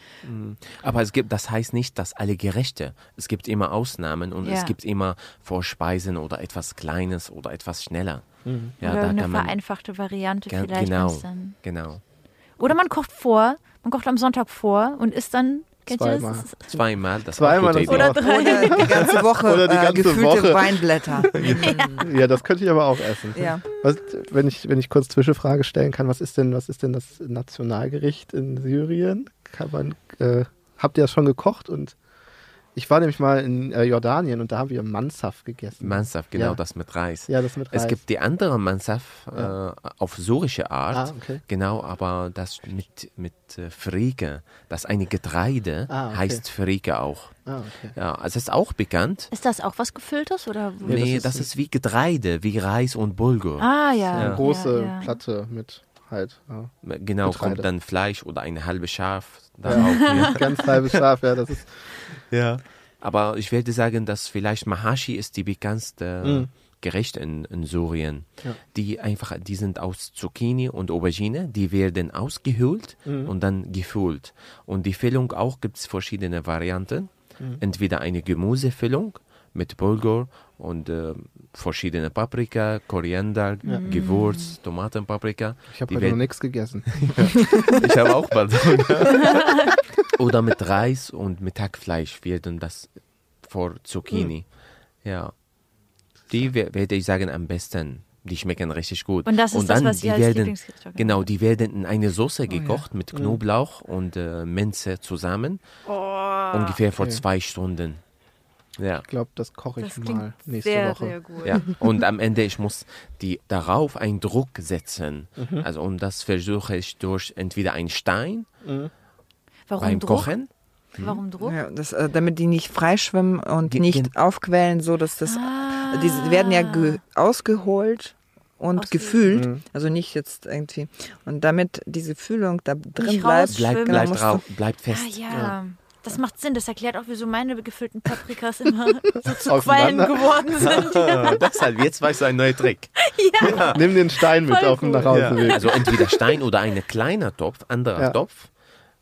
Aber es gibt, das heißt nicht, dass alle Gerichte. Es gibt immer Ausnahmen und Ja. es gibt immer Vorspeisen oder etwas Kleines oder etwas schneller. Ja, oder da eine vereinfachte Variante vielleicht. genau, genau. Oder man kocht vor, man kocht am Sonntag vor und isst dann, Zweimal. das? Zweimal, das ist Zweimal, das. Oder auch- drei. Oder die ganze Woche Oder die äh, ganze gefüllte Woche. Weinblätter. Ja, das könnte ich aber auch essen. ja. Was, wenn, ich, wenn ich kurz Zwischenfrage stellen kann, was ist denn, was ist denn das Nationalgericht in Syrien? Kann man, äh, habt ihr das schon gekocht? Und ich war nämlich mal in äh, Jordanien und da haben wir Mansaf gegessen. Mansaf, genau Ja. das mit Reis. Ja, das mit Reis. Es gibt die andere Mansaf Ja. äh, auf syrische Art, Ah, okay. genau, aber das mit, mit äh, Frike, das eine Getreide Ah, okay. heißt Frike auch. Ah, okay. Ja, also es ist auch bekannt. Ist das auch was Gefülltes? Oder? Nee, Nee, das das, ist- ist, wie Getreide, wie Reis und Bulgur. Ah ja. Eine große ja, ja. Platte mit halt. Ja. Genau, Getreide. kommt dann Fleisch oder eine halbe Schaf darauf. Ja. Ganz halbes Schaf, ja, das ist. Ja. Aber ich werde sagen, dass vielleicht Mahashi ist die bekannteste Mhm. Gericht in, in Syrien. Ja. Die einfach, die sind aus Zucchini und Aubergine, die werden ausgehöhlt Mhm. und dann gefüllt. Und die Füllung auch gibt es verschiedene Varianten. Mhm. Entweder eine Gemüsefüllung mit Bulgur und äh, verschiedene Paprika, Koriander, Gewürz, Tomatenpaprika. Ich habe heute noch nichts gegessen. Ich habe auch bald. Oder mit Reis und mit Hackfleisch werden das vor Zucchini. Ja. Die we- werde ich sagen am besten. Die schmecken richtig gut. Und das ist das, dann, was die ihr als werden, Genau, die werden in eine Soße ja. gekocht mit Knoblauch und äh, Minze zusammen. Ungefähr vor Okay. zwei Stunden. Ja. Ich glaube, das koche ich Das mal nächste sehr, Woche. sehr gut. Ja, und am Ende, ich muss die darauf einen Druck setzen. Mhm. Also, und das versuche ich durch entweder einen Stein Warum beim Druck? Kochen. Warum Druck? Ja, das, äh, damit die nicht freischwimmen und Ge- nicht aufquellen, so dass das, Ah. die werden ja ge ausgeholt und Ausge- gefühlt, Mhm. also nicht jetzt irgendwie. Und damit diese Fühlung da drin Nicht bleibt. Bleibt, bleibt, drauf, bleibt Ah fest. ja. Das macht Sinn. Das erklärt auch, wieso meine gefüllten Paprikas immer so zu Quallen geworden sind. Ja. Deshalb, jetzt weißt du ein neuer Trick. Nimm den Stein mit Voll auf dem gut. Nachhauseweg. Also entweder Stein oder ein kleiner Topf, anderer Ja. Topf.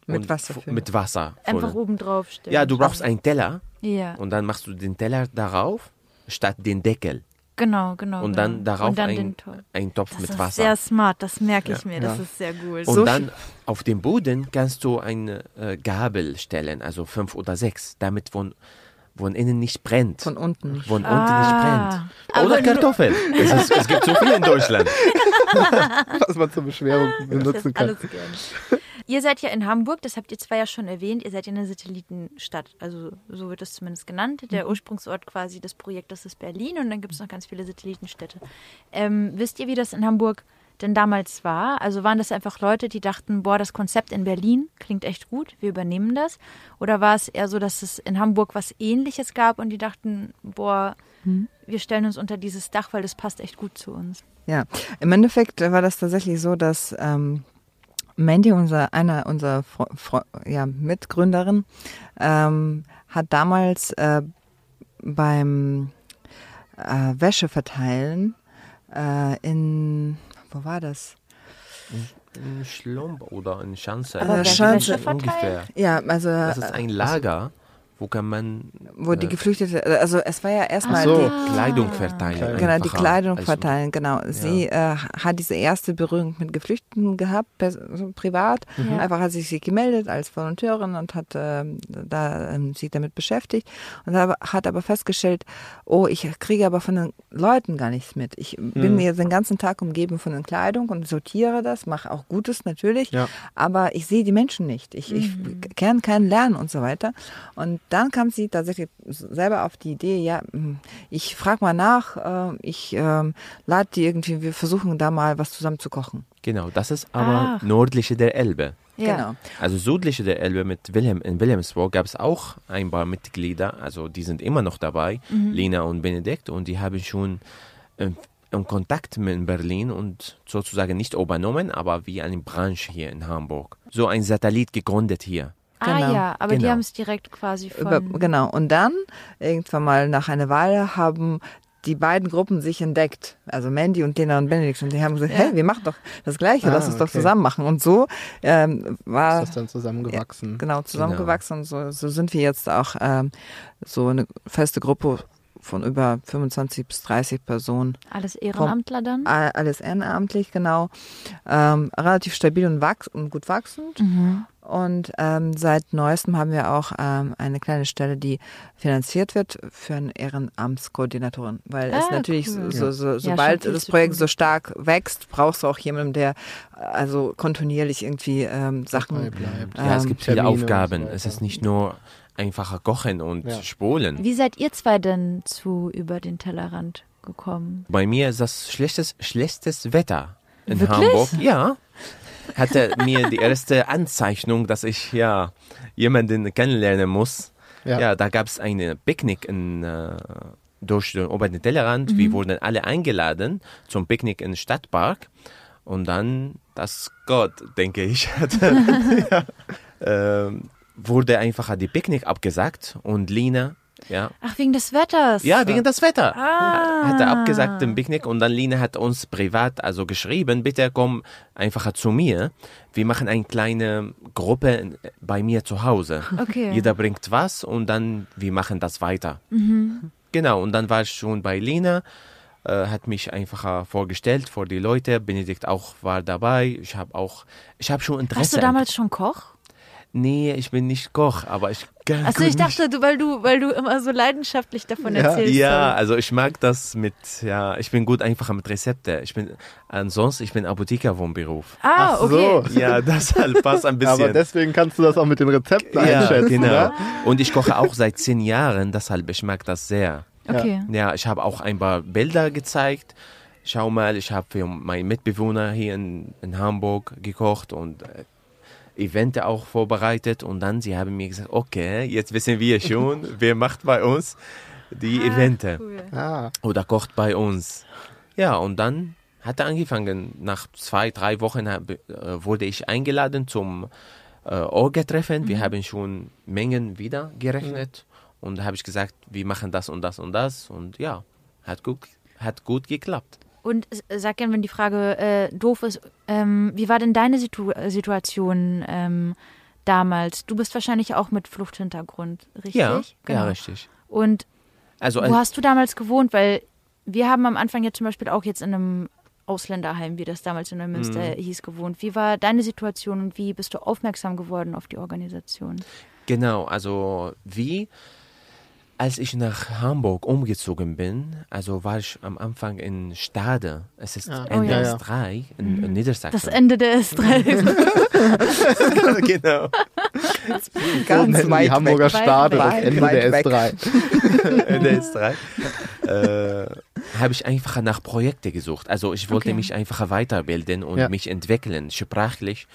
Mit Wasser füllen. Mit Wasser. Einfach oben drauf stellen. Ja, du brauchst einen Teller Ja, und dann machst du den Teller darauf statt den Deckel. Genau, genau. Und genau. dann darauf Und dann ein, Topf. ein Topf Das mit ist Wasser. sehr smart, das merke ich mir. Das Ja. ist sehr gut. Und So dann auf dem Boden kannst du eine äh, Gabel stellen, also fünf oder sechs, damit von, von innen nicht brennt. von unten. von unten Ah. nicht brennt. Aber Oder Kartoffeln. Es, ist, es gibt so viel in Deutschland. was man zur Beschwerung Das benutzen ist kann. alles gern. Ihr seid ja in Hamburg, das habt ihr zwar ja schon erwähnt, ihr seid ja eine Satellitenstadt, also so wird es zumindest genannt. Mhm. Der Ursprungsort quasi des Projektes ist Berlin und dann gibt es noch ganz viele Satellitenstädte. Ähm, wisst ihr, wie das in Hamburg denn damals war? Also waren das einfach Leute, die dachten, boah, das Konzept in Berlin klingt echt gut, wir übernehmen das? Oder war es eher so, dass es in Hamburg was ähnliches gab und die dachten, boah, wir stellen uns unter dieses Dach, weil das passt echt gut zu uns? Ja, im Endeffekt war das tatsächlich so, dass ähm, Mandy, unser, einer unserer Fro Fro ja, Mitgründerin, ähm, hat damals äh, beim äh, Wäsche verteilen äh, in, wo war das? Ein Schlump oder ein Schanze. Wäsche verteilt? ungefähr. Ja, also Das ist ein Lager, wo kann man wo die äh, Geflüchtete, also es war ja erstmal Ach so. die, Kleidung verteilen. Kleidung. Genau, die. Kleidung Also, verteilen, genau. Sie äh, hat diese erste Berührung mit Geflüchteten gehabt, pers so privat. Ja. Einfach hat sich sie gemeldet als Volonteurin und hat ähm, da ähm, sich damit beschäftigt und hat aber festgestellt, oh, ich kriege aber von den Leuten gar nichts mit. Ich bin mir den ganzen Tag umgeben von den Kleidung und sortiere das, mache auch Gutes natürlich, Ja. aber ich sehe die Menschen nicht. Ich, ich kann keinen lernen und so weiter. Und dann kam sie tatsächlich selber auf die Idee, ja, hm, ich frage mal nach, äh, ich ähm, lade die irgendwie, wir versuchen da mal was zusammen zu kochen. Genau, das ist aber Ach. nördliche der Elbe. Ja. Genau. Also südliche der Elbe mit Wilhelm in Wilhelmsburg gab es auch ein paar Mitglieder, also die sind immer noch dabei, Lena und Benedikt, und die haben schon ähm, in Kontakt mit Berlin und sozusagen nicht übernommen, aber wie eine Branche hier in Hamburg. So ein Satellit gegründet hier. Ah Genau, ja, aber die genau. haben es direkt quasi von... Über, genau. Und dann, irgendwann mal nach einer Weile, haben die beiden Gruppen sich entdeckt. Also Mandy und Lena und Benedikt. Und die haben gesagt, hey, wir machen doch das Gleiche, Ah, lass uns doch okay. zusammen machen. Und so ähm, war Ist das dann zusammengewachsen? genau zusammengewachsen. Und so, so sind wir jetzt auch ähm, so eine feste Gruppe von über 25 bis 30 Personen. Alles Ehrenamtler dann? Alles ehrenamtlich, genau. Ähm, relativ stabil und, wachs und gut wachsend. Mhm. Und ähm, seit neuestem haben wir auch ähm, eine kleine Stelle, die finanziert wird für eine Ehrenamtskoordinatorin. Weil es Ah, natürlich, cool. so, so, Ja, sobald viel das Projekt so stark wächst, brauchst du auch jemanden, der also kontinuierlich irgendwie ähm, Sachen. bleibt. Ja, es Ähm, gibt viele Termine Aufgaben. so es ist nicht nur einfacher Kochen und Ja. Spulen. Wie seid ihr zwei denn zu über den Tellerrand gekommen? Bei mir ist das schlechtes, schlechtes Wetter in Wirklich? Hamburg. Ja. Hatte mir die erste Anzeichnung, dass ich ja jemanden kennenlernen muss. Ja. Ja, da gab es eine Picknick in, äh, durch den über den Tellerrand. Wir wurden alle eingeladen zum Picknick im Stadtpark. Und dann das Gott, denke ich, ja, ähm, wurde einfach die Picknick abgesagt und Lina, ja, Ach, wegen des Wetters. ja, wegen des Wetter. Ah. Hat er abgesagt den Picknick und dann Lina hat uns privat also geschrieben, bitte komm einfach zu mir. Wir machen eine kleine Gruppe bei mir zu Hause. Okay. Jeder bringt was und dann wir machen das weiter. Mhm. Genau, und dann war ich schon bei Lina, äh, hat mich einfach vorgestellt vor die Leute. Benedikt auch war dabei. Ich habe auch, ich habe schon Interesse. Warst du damals schon Koch? Nee, ich bin nicht Koch, aber ich kann Achso, gut ich dachte, du, weil du, weil du immer so leidenschaftlich davon Ja. erzählst. Ja, so. also ich mag das mit, ja, ich bin gut einfach mit Rezepte. Ich bin, ansonsten, ich bin Apotheker vom Beruf. Ah, Ach so. okay. Ja, deshalb passt ein bisschen. Aber deswegen kannst du das auch mit den Rezepten ja, einschätzen. genau. Ne? Und ich koche auch seit zehn Jahren, deshalb ich mag das sehr. Okay. Ja, ich habe auch ein paar Bilder gezeigt. Schau mal, ich habe für meinen Mitbewohner hier in, in Hamburg gekocht und Events auch vorbereitet. Und dann, sie haben mir gesagt, okay, jetzt wissen wir schon, wer macht bei uns die Events Cool. Ah, oder kocht bei uns. Ja, und dann hat er angefangen. Nach zwei, drei Wochen hab, äh, wurde ich eingeladen zum äh, Orga-Treffen. Wir haben schon Mengen wieder gerechnet. Und da habe ich gesagt, wir machen das und das und das. Und ja, hat gut, hat gut geklappt. Und sag gerne, wenn die Frage äh, doof ist, ähm, wie war denn deine Situ Situation ähm, damals? Du bist wahrscheinlich auch mit Fluchthintergrund, richtig? Ja, Genau. ja, richtig. Und Also, wo hast du damals gewohnt? Weil wir haben am Anfang jetzt zum Beispiel auch jetzt in einem Ausländerheim, wie das damals in Neumünster Mhm. hieß, gewohnt. Wie war deine Situation und wie bist du aufmerksam geworden auf die Organisation? Genau, also wie als ich nach Hamburg umgezogen bin, also war ich am Anfang in Stade. Es ist Ah, Ende oh ja, ja. S3 in, in Niedersachsen. Das Ende der S3. genau. so Ganz nennen weit die Hamburger weg. Stade das Weit, Ende weit der weg. S3. Ende S3. äh, habe ich einfach nach Projekte gesucht. Also ich wollte Okay. mich einfach weiterbilden und Ja. mich entwickeln, sprachlich.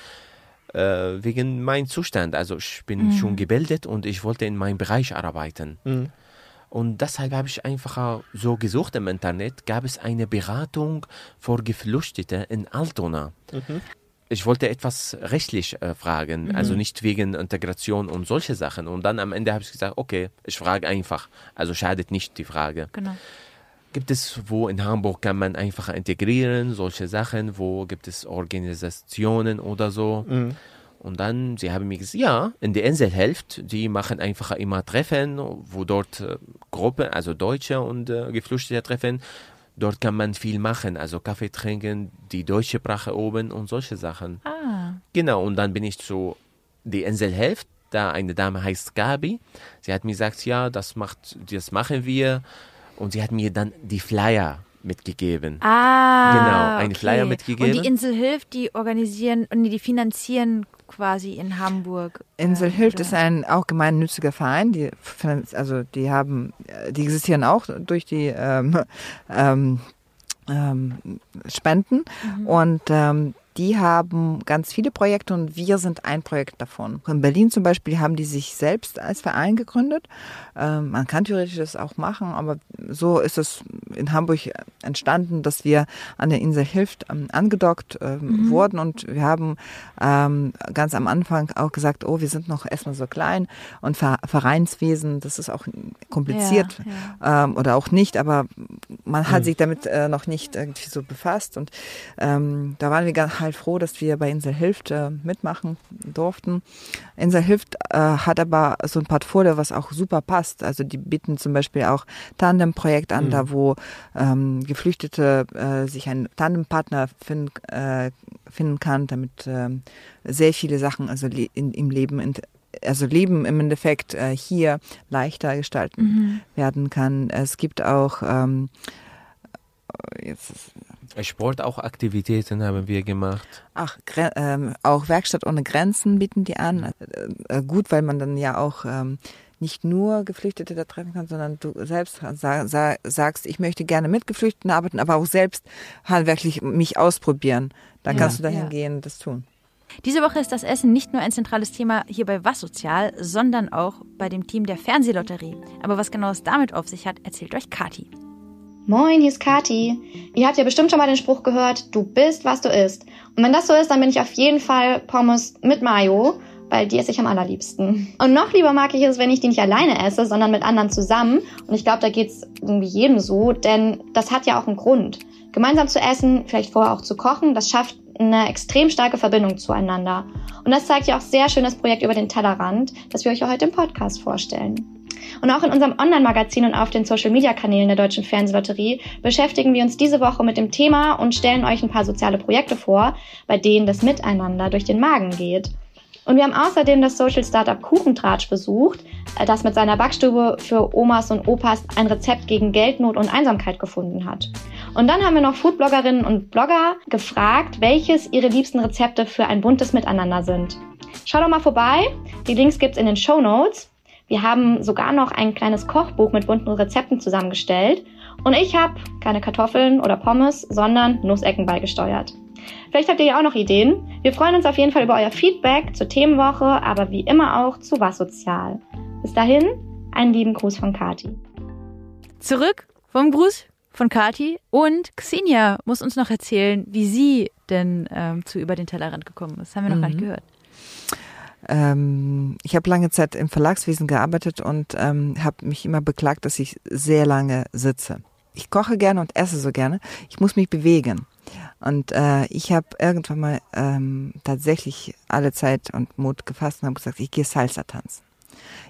Äh, wegen meinem Zustand. Also ich bin schon gebildet und ich wollte in meinem Bereich arbeiten. Mhm. Und deshalb habe ich einfach so gesucht im Internet, gab es eine Beratung für Geflüchtete in Altona. Ich wollte etwas rechtlich äh, fragen, also nicht wegen Integration und solche Sachen. Und dann am Ende habe ich gesagt, okay, ich frage einfach. Also schadet nicht die Frage. genau. Gibt es wo in Hamburg kann man einfach integrieren, solche Sachen, wo gibt es Organisationen oder so? Mhm. Und dann, sie haben mir gesagt, ja, in der Inselhälfte, die machen einfach immer Treffen, wo dort äh, Gruppen, also Deutsche und äh, Geflüchtete treffen. Dort kann man viel machen, also Kaffee trinken, die deutsche Sprache oben und solche Sachen. Ah, Genau, und dann bin ich zu die Inselhälfte, da eine Dame heißt Gabi. Sie hat mir gesagt, ja, das macht, das machen wir. Und sie hat mir dann die Flyer mitgegeben. ah Genau, einen okay. Flyer mitgegeben. Und die Insel hilft, die organisieren, nee, die finanzieren quasi in Hamburg. Insel äh, hilft oder- ist ein auch gemeinnütziger Verein. Die, also die haben, äh, die existieren auch durch die ähm, ähm, ähm, Spenden und ähm, die haben ganz viele Projekte und wir sind ein Projekt davon. In Berlin zum Beispiel haben die sich selbst als Verein gegründet. Ähm, man kann theoretisch das auch machen, aber so ist es in Hamburg entstanden, dass wir an der Insel Hilft ähm, angedockt ähm, wurden. Und wir haben ganz am Anfang auch gesagt, oh, wir sind noch erstmal so klein und Ver Vereinswesen, das ist auch kompliziert Ja, Ähm, oder auch nicht, aber man hat sich damit äh, noch nicht irgendwie so befasst. Und da waren wir ganz halt froh, dass wir bei Insel Hilft äh, mitmachen durften. Insel Hilft äh, hat aber so ein Portfolio, was auch super passt. Also die bieten zum Beispiel auch Tandem-Projekt an, Mhm. da wo ähm, Geflüchtete äh, sich einen Tandempartner finden, äh, finden kann, damit ähm, sehr viele Sachen also le in, im Leben also Leben im Endeffekt äh, hier leichter gestalten Mhm. werden kann. Es gibt auch ähm, jetzt Sport auch Aktivitäten haben wir gemacht. ach ähm, auch Werkstatt ohne Grenzen bieten die an. Äh, äh, gut, weil man dann ja auch ähm, nicht nur Geflüchtete da treffen kann, sondern du selbst sa sa sagst, ich möchte gerne mit Geflüchteten arbeiten, aber auch selbst handwerklich mich ausprobieren. Dann Ja. kannst du dahin Ja. gehen und das tun. Diese Woche ist das Essen nicht nur ein zentrales Thema hier bei Was Sozial, sondern auch bei dem Team der Fernsehlotterie. Aber was genau es damit auf sich hat, erzählt euch Kati. Moin, hier ist Kati. Ihr habt ja bestimmt schon mal den Spruch gehört, du bist, was du isst. Und wenn das so ist, dann bin ich auf jeden Fall Pommes mit Mayo, weil die esse ich am allerliebsten. Und noch lieber mag ich es, wenn ich die nicht alleine esse, sondern mit anderen zusammen. Und ich glaube, da geht's irgendwie jedem so, denn das hat ja auch einen Grund. Gemeinsam zu essen, vielleicht vorher auch zu kochen, das schafft eine extrem starke Verbindung zueinander. Und das zeigt ja auch sehr schön das Projekt über den Tellerrand, das wir euch heute im Podcast vorstellen. Und auch in unserem Online-Magazin und auf den Social-Media-Kanälen der Deutschen Fernsehlotterie beschäftigen wir uns diese Woche mit dem Thema und stellen euch ein paar soziale Projekte vor, bei denen das Miteinander durch den Magen geht. Und wir haben außerdem das Social Startup Kuchentratsch besucht, äh, das mit seiner Backstube für Omas und Opas ein Rezept gegen Geldnot und Einsamkeit gefunden hat. Und dann haben wir noch Foodbloggerinnen und Blogger gefragt, welches ihre liebsten Rezepte für ein buntes Miteinander sind. Schau doch mal vorbei. Die Links gibt's in den Show Notes. Wir haben sogar noch ein kleines Kochbuch mit bunten Rezepten zusammengestellt. Und ich habe keine Kartoffeln oder Pommes, sondern Nussecken beigesteuert. Vielleicht habt ihr ja auch noch Ideen. Wir freuen uns auf jeden Fall über euer Feedback zur Themenwoche, aber wie immer auch zu Was Sozial. Bis dahin, einen lieben Gruß von Kati. Zurück vom Gruß von Kati und Xenia muss uns noch erzählen, wie sie denn ähm, zu über den Tellerrand gekommen ist. Das haben wir noch mhm. gar nicht gehört. Ähm, ich habe lange Zeit im Verlagswesen gearbeitet und ähm, habe mich immer beklagt, dass ich sehr lange sitze. Ich koche gerne und esse so gerne. Ich muss mich bewegen. Und äh, ich habe irgendwann mal ähm, tatsächlich alle Zeit und Mut gefasst und habe gesagt, ich gehe Salsa tanzen.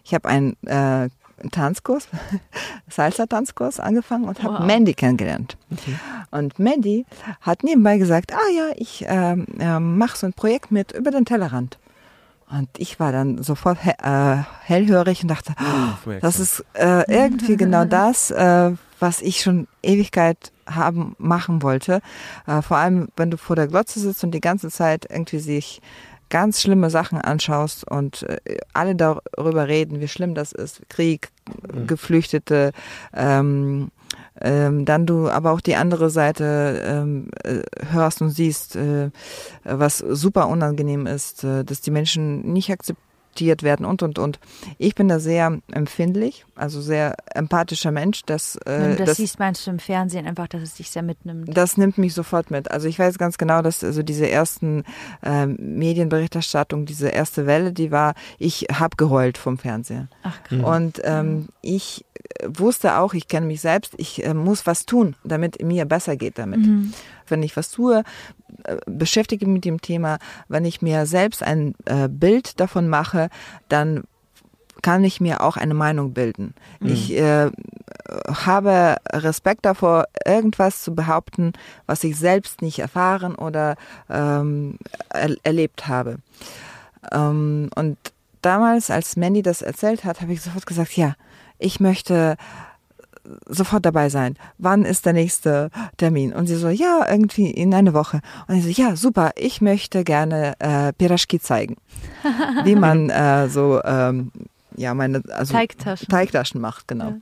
Ich habe einen äh, Tanzkurs, Salsa-Tanzkurs angefangen und habe wow. Mandy kennengelernt. Okay. Und Mandy hat nebenbei gesagt, ah ja, ich äh, mache so ein Projekt mit über den Tellerrand. Und ich war dann sofort he äh, hellhörig und dachte, oh, das ist äh, irgendwie genau das, äh, was ich schon Ewigkeit haben machen wollte. Äh, vor allem, wenn du vor der Glotze sitzt und die ganze Zeit irgendwie sich ganz schlimme Sachen anschaust und äh, alle darüber reden, wie schlimm das ist, Krieg, mhm. Geflüchtete, ähm, ähm, dann du aber auch die andere Seite ähm, äh, hörst und siehst, äh, was super unangenehm ist, äh, dass die Menschen nicht akzeptieren akzeptiert werden und und und. Ich bin da sehr empfindlich, also sehr empathischer Mensch. Dass, äh, das, das siehst meinst du im Fernsehen einfach, dass es dich sehr mitnimmt. Das nimmt mich sofort mit. Also ich weiß ganz genau, dass also diese ersten äh, Medienberichterstattung, diese erste Welle, die war, ich habe geheult vom Fernsehen. Ach, krass. Und ähm, ich wusste auch, ich kenne mich selbst, ich äh, muss was tun, damit mir besser geht damit. Mhm. Wenn ich was tue, äh, beschäftige mich mit dem Thema, wenn ich mir selbst ein äh, Bild davon mache, dann kann ich mir auch eine Meinung bilden. Mhm. Ich äh, habe Respekt davor, irgendwas zu behaupten, was ich selbst nicht erfahren oder ähm, er erlebt habe. Ähm, und damals, als Mandy das erzählt hat, habe ich sofort gesagt, ja, ich möchte sofort dabei sein. Wann ist der nächste Termin? Und sie so, ja, irgendwie in eine Woche. Und ich so, ja, super, ich möchte gerne äh, Piraschki zeigen. wie man äh, so, ähm, ja, meine, also Teigtaschen, Teigtaschen macht, genau. Ja.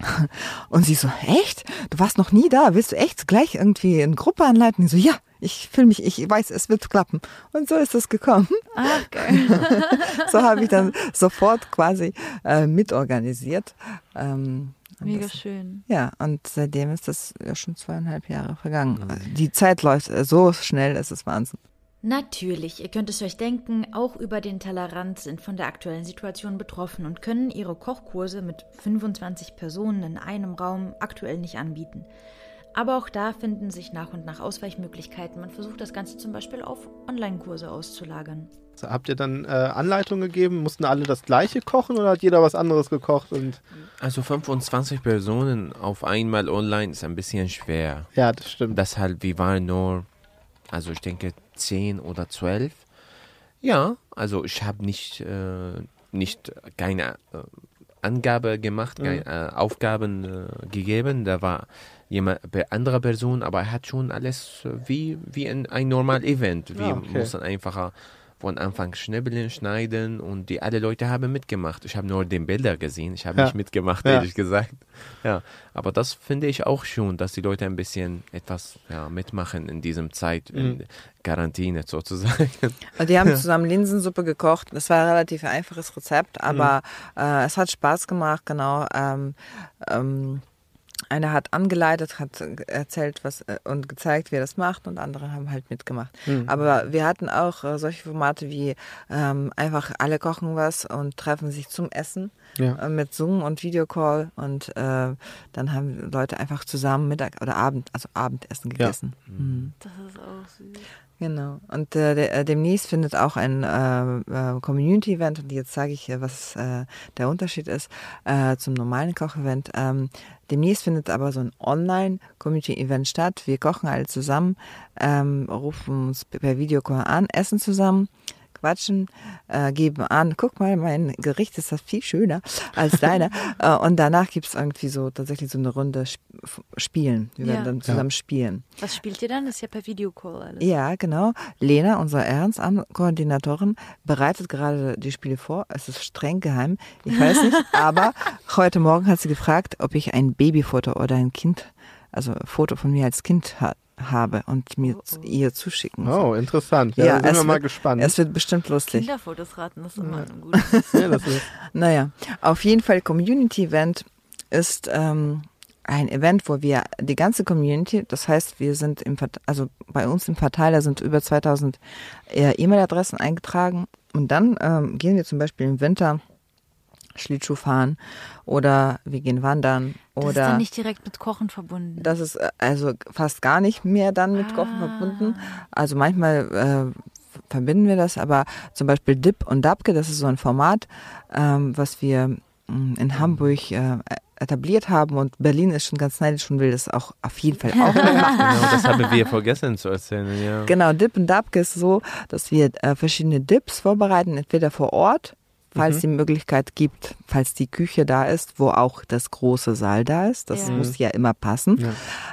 Und sie so, echt? Du warst noch nie da? Willst du echt gleich irgendwie eine Gruppe anleiten? Ich so, ja, ich fühle mich, ich weiß, es wird klappen. Und so ist es gekommen. Ah, geil. so habe ich dann sofort quasi äh, mitorganisiert. Ähm, Mega das, schön. Ja, und seitdem ist das ja schon zweieinhalb Jahre vergangen. Mhm. Die Zeit läuft so schnell, es ist Wahnsinn. Natürlich, ihr könnt es euch denken, auch über den Tellerrand sind von der aktuellen Situation betroffen und können ihre Kochkurse mit 25 Personen in einem Raum aktuell nicht anbieten. Aber auch da finden sich nach und nach Ausweichmöglichkeiten. Man versucht das Ganze zum Beispiel auf Online-Kurse auszulagern. Habt ihr dann äh, Anleitungen gegeben? Mussten alle das gleiche kochen oder hat jeder was anderes gekocht? Und also 25 Personen auf einmal online ist ein bisschen schwer. Ja, das stimmt. Deshalb, wir waren nur, also ich denke 10 oder 12. Ja, also ich habe nicht, äh, nicht keine äh, Angabe gemacht, mhm. keine äh, Aufgaben äh, gegeben. Da war jemand, andere Person, aber er hat schon alles wie, wie ein, ein normal Event. Wir ja, okay. mussten einfach von Anfang schnibbeln, schneiden und die alle Leute haben mitgemacht. Ich habe nur den Bilder gesehen, ich habe ja. nicht mitgemacht, ja. ehrlich gesagt. Ja, aber das finde ich auch schon, dass die Leute ein bisschen etwas ja, mitmachen in diesem Zeit, in mhm. Quarantäne sozusagen. Die haben zusammen Linsensuppe gekocht. Das war ein relativ einfaches Rezept, aber mhm. äh, es hat Spaß gemacht, genau. Ähm, ähm, einer hat angeleitet, hat erzählt was äh, und gezeigt, wie er das macht und andere haben halt mitgemacht. Mhm. Aber wir hatten auch äh, solche Formate wie ähm, einfach alle kochen was und treffen sich zum Essen Ja. äh, mit Zoom und Videocall und äh, dann haben Leute einfach zusammen Mittag oder Abend, also Abendessen gegessen. Mhm. Das ist auch süß. Genau. Und äh, der, äh, demnächst findet auch ein äh, äh, Community-Event, und jetzt sage ich, was äh, der Unterschied ist äh, zum normalen Kochevent. Ähm, demnächst findet aber so ein Online-Community-Event statt. Wir kochen alle zusammen, ähm, rufen uns per Videocall an, essen zusammen, quatschen, äh, geben an, guck mal, mein Gericht ist das viel schöner als deiner. äh, und danach gibt's irgendwie so tatsächlich so eine Runde Sp Spielen. Wir Ja. werden dann zusammen spielen. Was spielt ihr dann? Das ist ja per Videocall alles. Ja, genau. Lena, unsere Ehrenamtskoordinatorin, bereitet gerade die Spiele vor. Es ist streng geheim. Ich weiß nicht, aber heute Morgen hat sie gefragt, ob ich ein Babyfoto oder ein Kind, also ein Foto von mir als Kind ha habe und mir z- ihr zuschicken soll. Oh, interessant. Ja, Ja, da sind wir mal wird- gespannt. Es wird bestimmt lustig. Kinderfotos raten, das ist immer ein gutes. ja, das ist, Naja, auf jeden Fall Community Event ist ähm, ein Event, wo wir die ganze Community, das heißt, wir sind im, also bei uns im Verteiler sind über 2000 äh, E-Mail-Adressen eingetragen und dann ähm, gehen wir zum Beispiel im Winter Schlittschuh fahren oder wir gehen wandern Das ist oder dann nicht direkt mit Kochen verbunden. das ist äh, also fast gar nicht mehr dann mit Kochen Ah. verbunden. Also manchmal äh, verbinden wir das, aber zum Beispiel Dip und Dabke, das ist so ein Format, ähm, was wir mh, in Hamburg äh, etabliert haben und Berlin ist schon ganz neidisch und will das auch auf jeden Fall auch machen. Genau, das haben wir vergessen zu erzählen, ja. Genau, Dip und Dabke ist so, dass wir äh, verschiedene Dips vorbereiten, entweder vor Ort, falls die Möglichkeit gibt, falls die Küche da ist, wo auch das große Saal da ist. Das Ja. muss ja immer passen.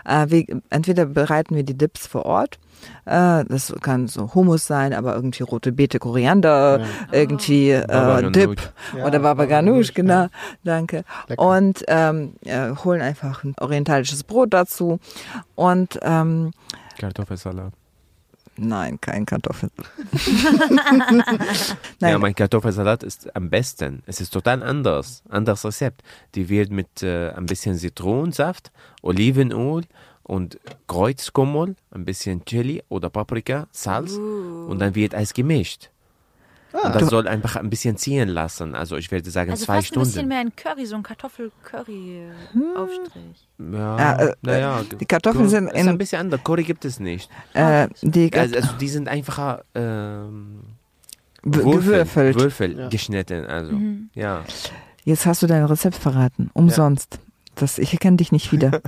Äh, wir, entweder bereiten wir die Dips vor Ort. Äh, das kann so Hummus sein, aber irgendwie rote Beete, Koriander, irgendwie äh, Baba Ganoush. Dip Ja, oder Baba Ganoush, genau. Danke. Lecker. Und ähm, äh, holen einfach ein orientalisches Brot dazu und ähm, Kartoffelsalat. Nein, kein Kartoffel. Ja, mein Kartoffelsalat ist am besten. Es ist total anders. Anderes Rezept. Die wird mit äh, ein bisschen Zitronensaft, Olivenöl und Kreuzkümmel, ein bisschen Chili oder Paprika, Salz und dann wird es gemischt. Und das soll einfach ein bisschen ziehen lassen. Also ich würde sagen also zwei fast ein bisschen Stunden. mehr ein Curry, so ein Kartoffel-Curry-Aufstrich. Ja, Ja, äh, naja, die Kartoffeln sind ist ein in, bisschen anders. Curry gibt es nicht. äh, die Also, also die sind einfacher ähm, Ge- Würfel, gewürfelt. Würfel Ja. geschnitten. Also ja. Jetzt hast du dein Rezept verraten. Umsonst. Das, ich kenne dich nicht wieder.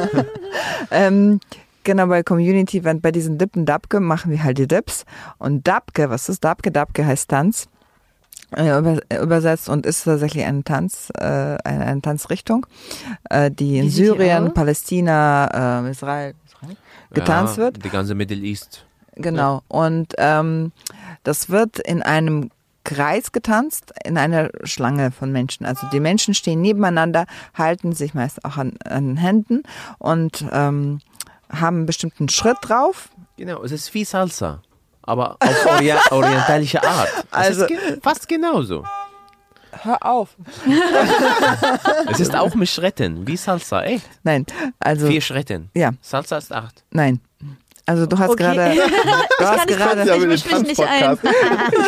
ähm, genau, bei Community Event, bei diesen Dippen Dabke machen wir halt die Dips. Und Dabke, was ist Dabke? Dabke heißt Tanz. Äh, äh, übersetzt und ist tatsächlich ein Tanz, äh, eine, eine Tanzrichtung, äh, die in die Syrien? Palästina, äh, Israel, Israel getanzt ja, wird. Die ganze Middle East. Genau. Und ähm, das wird in einem Kreis getanzt, in einer Schlange von Menschen. Also die Menschen stehen nebeneinander, halten sich meist auch an, an den Händen und ähm, haben einen bestimmten Schritt drauf. Genau, es ist wie Salsa, aber auf Ori orientalische Art. Es Also- ist ge fast genauso. Hör auf. Es ist auch mit Schritten, wie Salsa, echt. Nein, also Vier Schritten. ja, Salsa ist acht. nein. Also du hast Okay. gerade, du hast nicht gerade, Ich misch mich nicht ein.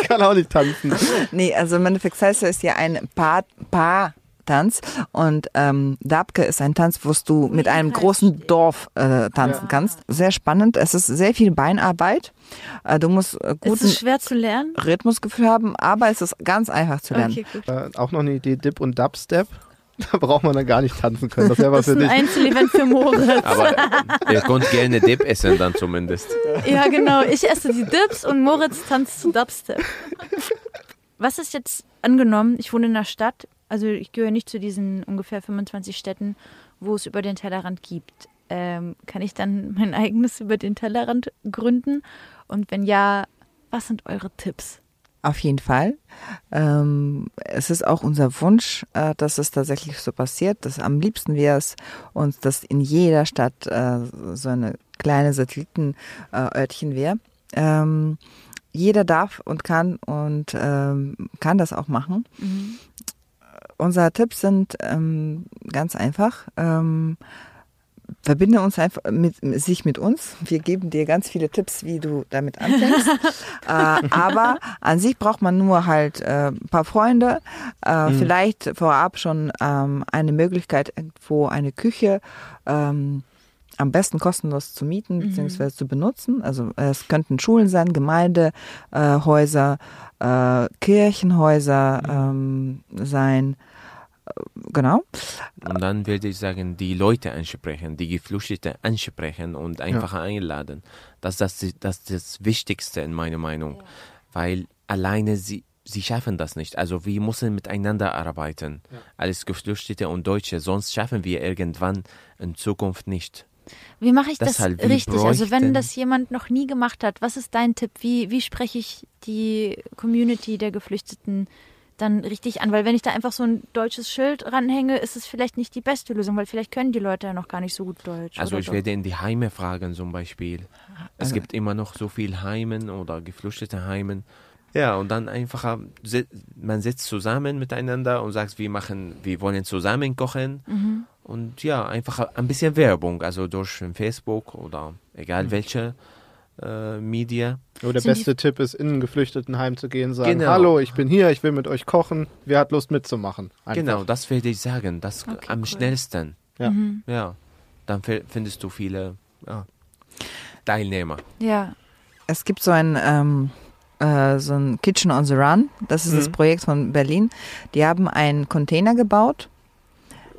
Ich kann auch nicht tanzen. Nee, also im Endeffekt Salsa ist ja ein Paar, Paar Tanz und ähm, Dabke ist ein Tanz, wo du mit einem großen Dorf äh, tanzen kannst. Sehr spannend. Es ist sehr viel Beinarbeit. Äh, du musst äh, Ist guten es schwer zu lernen? Rhythmusgefühl haben, aber es ist ganz einfach zu lernen. Okay. Äh, auch noch eine Idee, Dip und Dubstep. Da braucht man dann gar nicht tanzen können. Das wäre was Das ist für ein dich. Einzelevent für Moritz. Aber ihr könnt gerne Dip essen dann zumindest. Ja, genau. Ich esse die Dips und Moritz tanzt zu Dubstep. Was ist jetzt angenommen, ich wohne in einer Stadt, also ich gehöre nicht zu diesen ungefähr 25 Städten, wo es über den Tellerrand gibt. Ähm, kann ich dann mein eigenes über den Tellerrand gründen? Und wenn ja, was sind eure Tipps? Auf jeden Fall. Ähm, es ist auch unser Wunsch, äh, dass es tatsächlich so passiert. Dass am liebsten wäre es uns, dass in jeder Stadt äh, so eine kleine Satellitenörtchen wäre. Ähm, jeder darf und kann und ähm, kann das auch machen. Unsere Tipps sind ähm, ganz einfach. Ähm, verbinde uns einfach mit sich mit uns. Wir geben dir ganz viele Tipps, wie du damit anfängst. äh, aber an sich braucht man nur halt äh, ein paar Freunde, äh, mhm. vielleicht vorab schon ähm, eine Möglichkeit, irgendwo eine Küche ähm, am besten kostenlos zu mieten mhm. bzw. zu benutzen. Also es könnten Schulen sein, Gemeindehäuser, äh, Kirchenhäuser mhm. ähm, sein genau. Und dann würde ich sagen, die Leute ansprechen, die Geflüchteten ansprechen und einfach ja. einladen. Das ist das, das, das Wichtigste in meiner Meinung. Ja. Weil alleine sie, sie schaffen das nicht. Also wir müssen miteinander arbeiten. Ja. Als Geflüchtete und Deutsche, sonst schaffen wir irgendwann in Zukunft nicht. Wie mache ich Deshalb, das richtig? Also wenn das jemand noch nie gemacht hat, was ist dein Tipp? Wie, wie spreche ich die Community der Geflüchteten dann richtig an, weil wenn ich da einfach so ein deutsches Schild ranhänge, ist es vielleicht nicht die beste Lösung, weil vielleicht können die Leute ja noch gar nicht so gut Deutsch. Also ich doch? werde in die Heime fragen zum Beispiel. Es also gibt immer noch so viel Heimen oder geflüchtete Heimen. Ja, und dann einfach, man sitzt zusammen miteinander und sagt, wir machen, wir wollen zusammen kochen. Mhm. Und ja, einfach ein bisschen Werbung, also durch Facebook oder egal mhm. welche äh, Media. Oh, der Sind beste Tipp ist, in ein Geflüchtetenheim zu gehen, sagen, genau. hallo, ich bin hier, ich will mit euch kochen, wer hat Lust mitzumachen? Einfach. Genau, das würde ich sagen, das okay, am cool. schnellsten. Ja. Mhm. ja, dann findest du viele ja, Teilnehmer. Ja. Es gibt so ein... Ähm äh, so ein Kitchen on the Run. Das ist mhm. das Projekt von Berlin. Die haben einen Container gebaut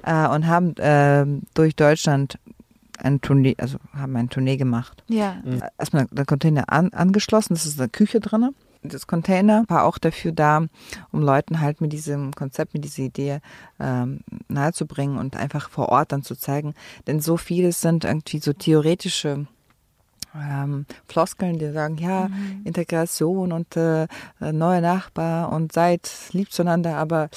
äh, und haben äh, durch Deutschland ein Tournee, also haben ein Tournee gemacht. Ja. Mhm. Erstmal der Container an, angeschlossen, das ist eine Küche drin. Das Container war auch dafür da, um Leuten halt mit diesem Konzept, mit dieser Idee ähm, nahezubringen und einfach vor Ort dann zu zeigen. Denn so vieles sind irgendwie so theoretische ähm, Floskeln, die sagen, ja, mhm. Integration und äh, neue Nachbar und seid lieb zueinander, aber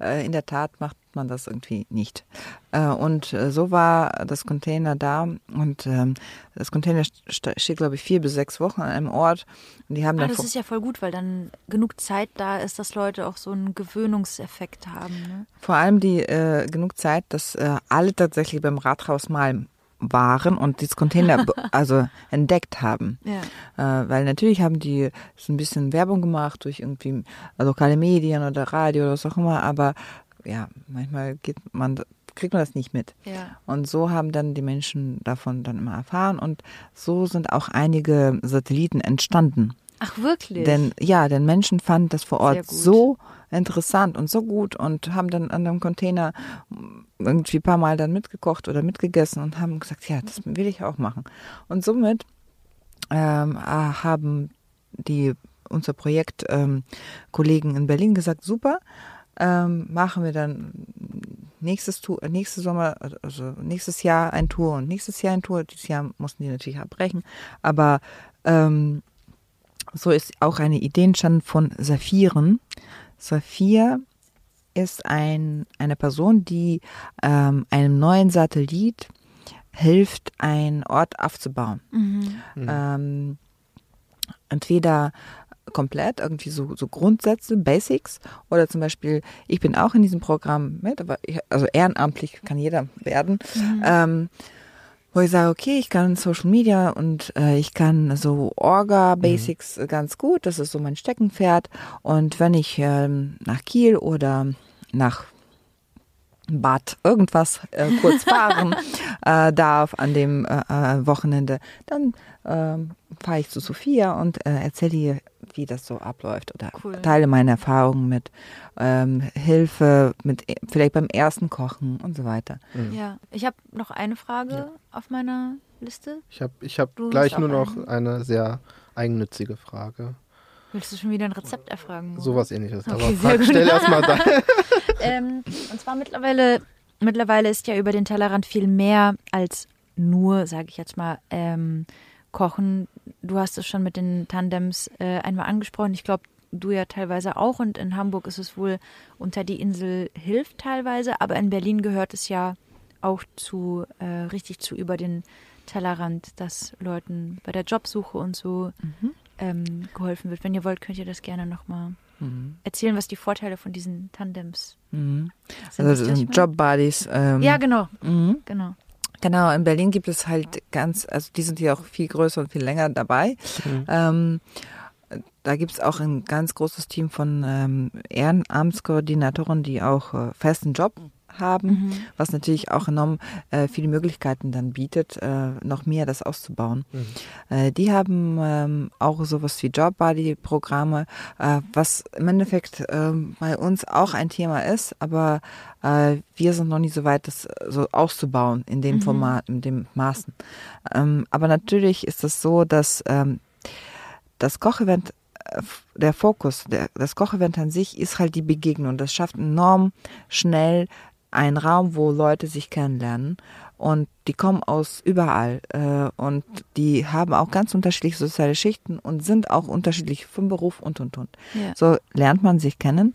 äh, in der Tat macht man das irgendwie nicht. Äh, und äh, so war das Container da und ähm, das Container steht, glaube ich, vier bis sechs Wochen an einem Ort. Und die haben ah, das ist ja voll gut, weil dann genug Zeit da ist, dass Leute auch so einen Gewöhnungseffekt haben. Ne? Vor allem die äh, genug Zeit, dass äh, alle tatsächlich beim Rathaus malen waren und dieses Container also entdeckt haben. Ja. Äh, weil natürlich haben die so ein bisschen Werbung gemacht durch irgendwie lokale Medien oder Radio oder was auch immer, aber ja, manchmal man, kriegt man das nicht mit. Ja. Und so haben dann die Menschen davon dann immer erfahren und so sind auch einige Satelliten entstanden. Ach wirklich? Denn ja, denn Menschen fanden das vor Ort so interessant und so gut und haben dann an einem Container irgendwie ein paar Mal dann mitgekocht oder mitgegessen und haben gesagt, ja, das will ich auch machen. Und somit ähm, haben die unser Projektkollegen ähm, in Berlin gesagt, super, ähm, machen wir dann nächstes Tour, nächste Sommer, also nächstes Jahr ein Tour und nächstes Jahr ein Tour. Dieses Jahr mussten die natürlich abbrechen, aber ähm, so ist auch eine Idee entstanden von Saphiren. Saphir ist ein, eine Person, die ähm, einem neuen Satellit hilft, einen Ort aufzubauen. Mhm. Ähm, entweder komplett, irgendwie so, so Grundsätze, Basics. Oder zum Beispiel, ich bin auch in diesem Programm mit, aber ich, also ehrenamtlich kann jeder werden. Mhm. Ähm, wo ich sage, okay, ich kann Social Media und äh, ich kann so Orga Basics mhm. ganz gut, das ist so mein Steckenpferd. Und wenn ich ähm, nach Kiel oder nach Bad irgendwas äh, kurz fahren äh, darf an dem äh, äh Wochenende, dann ähm, fahre ich zu Sophia und äh, erzähle ihr, wie das so abläuft oder cool. teile meine Erfahrungen mit ähm, Hilfe, mit vielleicht beim ersten Kochen und so weiter. Mhm. Ja, ich habe noch eine Frage ja. auf meiner Liste. Ich habe ich hab gleich nur noch eine? eine sehr eigennützige Frage. Willst du schon wieder ein Rezept erfragen? Sowas ähnliches. Okay, Aber frag, stell erst mal da. ähm, und zwar mittlerweile, mittlerweile ist ja über den Tellerrand viel mehr als nur, sage ich jetzt mal, ähm, Kochen. Du hast es schon mit den Tandems äh, einmal angesprochen. Ich glaube, du ja teilweise auch. Und in Hamburg ist es wohl unter die Insel hilft teilweise. Aber in Berlin gehört es ja auch zu, äh, richtig zu über den Tellerrand, dass Leuten bei der Jobsuche und so mhm. ähm, geholfen wird. Wenn ihr wollt, könnt ihr das gerne nochmal erzählen, was die Vorteile von diesen Tandems Mhm. sind. Also das sind? Jobbuddies. Ähm, Ja, genau, mhm. genau. Genau, in Berlin gibt es halt ganz, also die sind hier auch viel größer und viel länger dabei. Mhm. Ähm, da gibt es auch ein ganz großes Team von ähm, Ehrenamtskoordinatoren, die auch äh, festen Job haben, Mhm. was natürlich auch enorm äh, viele Möglichkeiten dann bietet, äh, noch mehr das auszubauen. Äh, die haben ähm, auch sowas wie Jobbuddy-Programme, äh, was im Endeffekt ähm, bei uns auch ein Thema ist, aber äh, wir sind noch nicht so weit, das äh, so auszubauen in dem Format, in dem Maßen. Ähm, aber natürlich ist es so, dass ähm, das Kochevent, der Fokus, der, das Kochevent an sich ist halt die Begegnung. Das schafft enorm schnell einen Raum, wo Leute sich kennenlernen. Und die kommen aus überall äh, und die haben auch ganz unterschiedliche soziale Schichten und sind auch unterschiedlich vom Beruf und und und. Ja. So lernt man sich kennen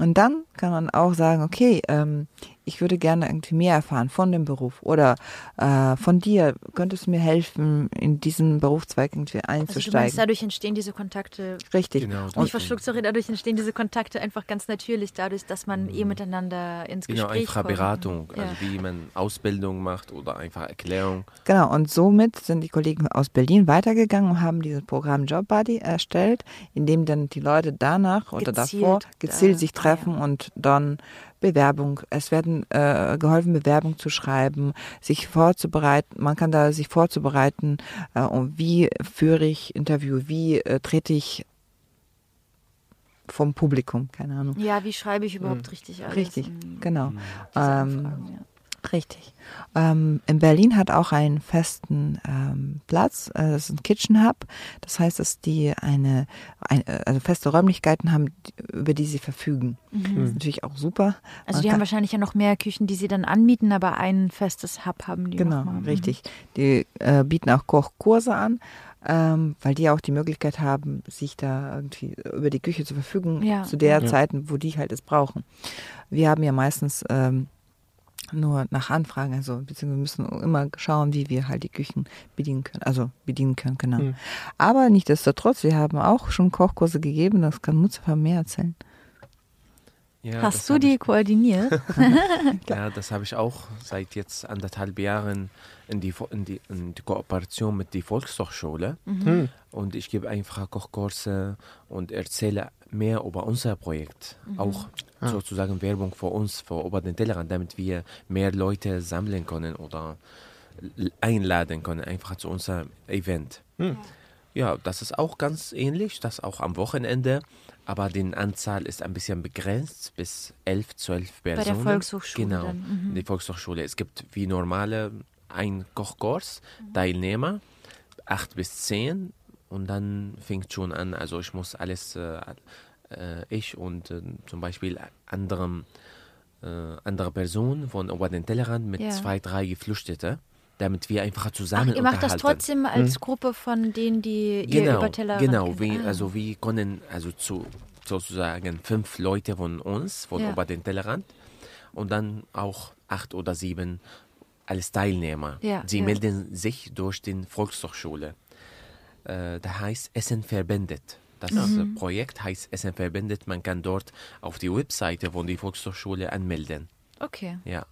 und dann kann man auch sagen, okay, ähm, ich würde gerne irgendwie mehr erfahren von dem Beruf oder äh, von dir. Könntest du mir helfen, in diesen Berufszweig irgendwie Also du meinst, einzusteigen? dadurch entstehen diese Kontakte Richtig. Genau, Und ich verschluck, sorry, dadurch entstehen diese Kontakte einfach ganz natürlich, dadurch, dass man eh miteinander ins Genau, Gespräch kommt. Beratung, Ja. also wie man Ausbildung macht oder einfach Erklärung. Genau, und somit sind die Kollegen aus Berlin weitergegangen und haben dieses Programm Job Buddy erstellt, in dem dann die Leute danach oder Gezielt davor da- gezielt sich ah, treffen und dann Bewerbung, es werden äh, geholfen, Bewerbung zu schreiben, sich vorzubereiten, man kann da sich vorzubereiten, äh, um wie führe ich Interview, wie äh, trete ich vom Publikum, keine Ahnung. Ja, wie schreibe ich überhaupt richtig alles? Richtig, in genau. Ähm, Anfragen, ja. Richtig. Ähm, in Berlin hat auch einen festen ähm, Platz, äh, das ist ein Kitchen Hub. Das heißt, dass die eine, ein, äh, also feste Räumlichkeiten haben, über die sie verfügen. Das ist natürlich auch super. Mhm. Also Man die haben kann- wahrscheinlich ja noch mehr Küchen, die sie dann anmieten, aber ein festes Hub haben die Genau. Mhm. richtig. Die äh, bieten auch Kochkurse an, ähm, weil die auch die Möglichkeit haben, sich da irgendwie über die Küche zu verfügen, Ja, zu der ja. Zeiten, wo die halt es brauchen. Wir haben ja meistens ähm, nur nach Anfragen, also beziehungsweise müssen immer schauen, wie wir halt die Küchen bedienen können, also bedienen können, genau. Mhm. Aber nichtsdestotrotz, wir haben auch schon Kochkurse gegeben, das kann Mustafa mehr erzählen. Ja, Hast du die ich- koordiniert? Ja, das habe ich auch seit jetzt anderthalb Jahren in die, in die, in die Kooperation mit der Volkshochschule. Hm. Und ich gebe einfach Kochkurse und erzähle mehr über unser Projekt. Auch sozusagen Werbung für uns, für über den Tellerrand, damit wir mehr Leute sammeln können oder einladen können, einfach zu unserem Event. Ja, das ist auch ganz ähnlich, das auch am Wochenende, aber die Anzahl ist ein bisschen begrenzt bis 11, 12 der Personen. Volkshochschule Genau, mhm. die Volkshochschule. Es gibt wie normale ein Kochkurs, Teilnehmer, 8 bis 10 und dann fängt schon an, also ich muss alles, äh, äh, ich und äh, zum Beispiel anderem, äh, andere Personen von über den Tellerrand mit Ja. zwei, drei Geflüchtete, damit wir einfach Ach, zusammen ihr macht das trotzdem als Gruppe von denen, die ihr Genau, über Tellerrand genau. Wie, Ah. Also wir können also zu sozusagen fünf Leute von uns, von Ja. über den Tellerrand und dann auch acht oder sieben als Teilnehmer. Ja, Sie ja. melden sich durch die Volkshochschule. Äh, das heißt Essen verbindet. Das Mhm. Projekt heißt Essen verbindet. Man kann dort auf die Webseite von der Volkshochschule anmelden. Okay. Ja.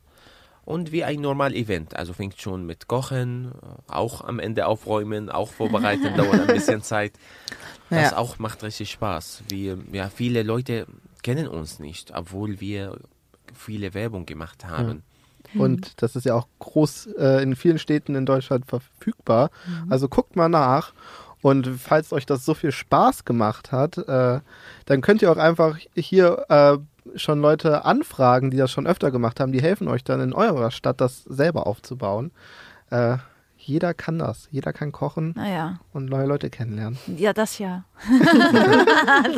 Und wie ein normal Event. Also fängt schon mit Kochen, äh, auch am Ende aufräumen, auch vorbereiten, dauert ein bisschen Zeit. Das Ja. auch macht richtig Spaß. Wir, ja, viele Leute kennen uns nicht, obwohl wir viele Werbung gemacht haben. Und das ist ja auch groß äh, in vielen Städten in Deutschland verfügbar. Also guckt mal nach. Und falls euch das so viel Spaß gemacht hat, äh, dann könnt ihr auch einfach hier äh, schon Leute anfragen, die das schon öfter gemacht haben. Die helfen euch dann in eurer Stadt, das selber aufzubauen. Äh, jeder kann das. Jeder kann kochen Naja. und neue Leute kennenlernen. Ja, das ja.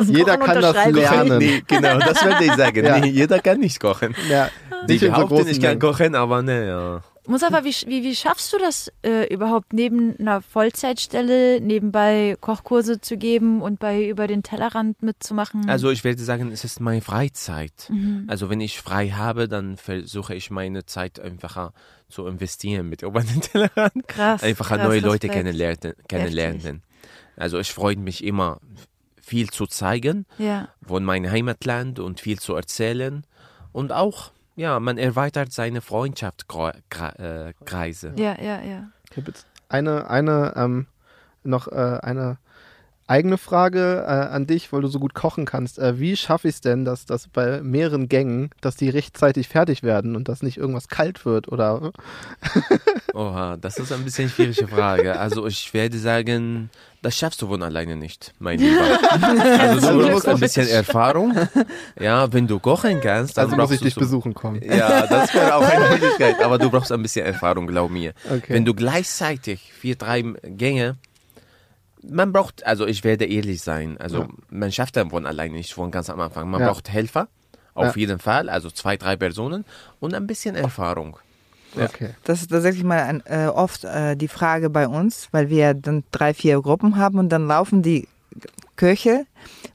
jeder Kochen kann das ich. lernen. Nee, genau, das würde ich sagen. Ja. Nee, jeder kann nicht kochen. Ja, Die behaupten, großen ich kann kochen, aber ne, ja. Mustafa, wie, wie, wie schaffst du das äh, überhaupt neben einer Vollzeitstelle nebenbei Kochkurse zu geben und bei über den Tellerrand mitzumachen? Also ich würde sagen, es ist meine Freizeit. Mhm. Also wenn ich frei habe, dann versuche ich meine Zeit einfacher zu investieren mit über den Tellerrand. krass. Einfach krass, neue Leute kennenlernen. kennenlernen. Also ich freue mich immer, viel zu zeigen Ja. von meinem Heimatland und viel zu erzählen. Und auch, ja, man erweitert seine Freundschaftskreise. Ja, ja, ja. Ich habe jetzt eine, eine, ähm, noch äh, eine eigene Frage äh, an dich, weil du so gut kochen kannst. Äh, wie schaffe ich es denn, dass das bei mehreren Gängen, dass die rechtzeitig fertig werden und dass nicht irgendwas kalt wird oder Oha, das ist ein bisschen schwierige Frage. Also ich werde sagen, das schaffst du von alleine nicht, mein Lieber. Also du brauchst ein bisschen Erfahrung. Ja, wenn du kochen kannst, dann also muss brauchst ich du dich so- besuchen kommen. Ja, das wäre auch eine Möglichkeit, aber du brauchst ein bisschen Erfahrung, glaub mir. Okay. Wenn du gleichzeitig vier, drei Gänge, man braucht, also ich werde ehrlich sein, also Ja. man schafft dann von alleine nicht von ganz am Anfang. Man Ja. braucht Helfer, auf Ja. jeden Fall, also zwei, drei Personen und ein bisschen Erfahrung. Ja. Okay. Das ist tatsächlich mal ein, äh, oft äh, die Frage bei uns, weil wir dann drei, vier Gruppen haben und dann laufen die Köche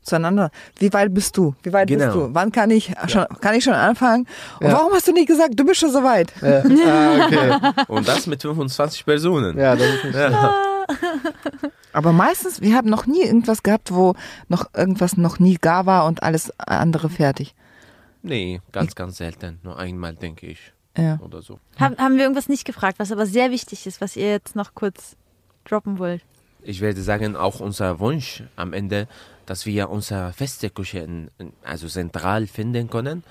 zueinander. Wie weit bist du? Wie weit Genau. bist du? Wann kann ich schon, kann ich schon anfangen? Und Ja. warum hast du nicht gesagt, du bist schon so weit? Äh, ah, okay. Und das mit 25 Personen. Ja, das ist nicht Aber meistens, wir haben noch nie irgendwas gehabt, wo noch irgendwas noch nie gar war und alles andere fertig. Nee, ganz, ganz selten. Nur einmal, denke ich. Ja. Oder so. Haben, haben wir irgendwas nicht gefragt, was aber sehr wichtig ist, was ihr jetzt noch kurz droppen wollt? Ich werde sagen, auch unser Wunsch am Ende, dass wir unsere feste Küche in, in, also zentral finden können.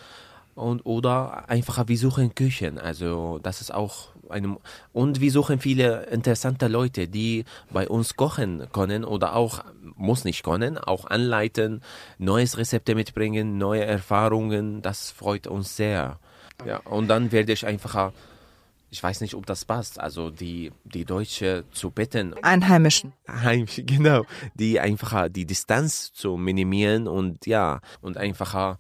Und, oder einfach, wir suchen Küchen. Also, das ist auch eine, und wir suchen viele interessante Leute, die bei uns kochen können oder auch, muss nicht können, auch anleiten, neues Rezepte mitbringen, neue Erfahrungen. Das freut uns sehr. Ja, und dann werde ich einfach, ich weiß nicht, ob das passt, also die, die Deutsche zu bitten, Einheimischen. Heimsch, genau, die einfacher die Distanz zu minimieren und ja, und einfacher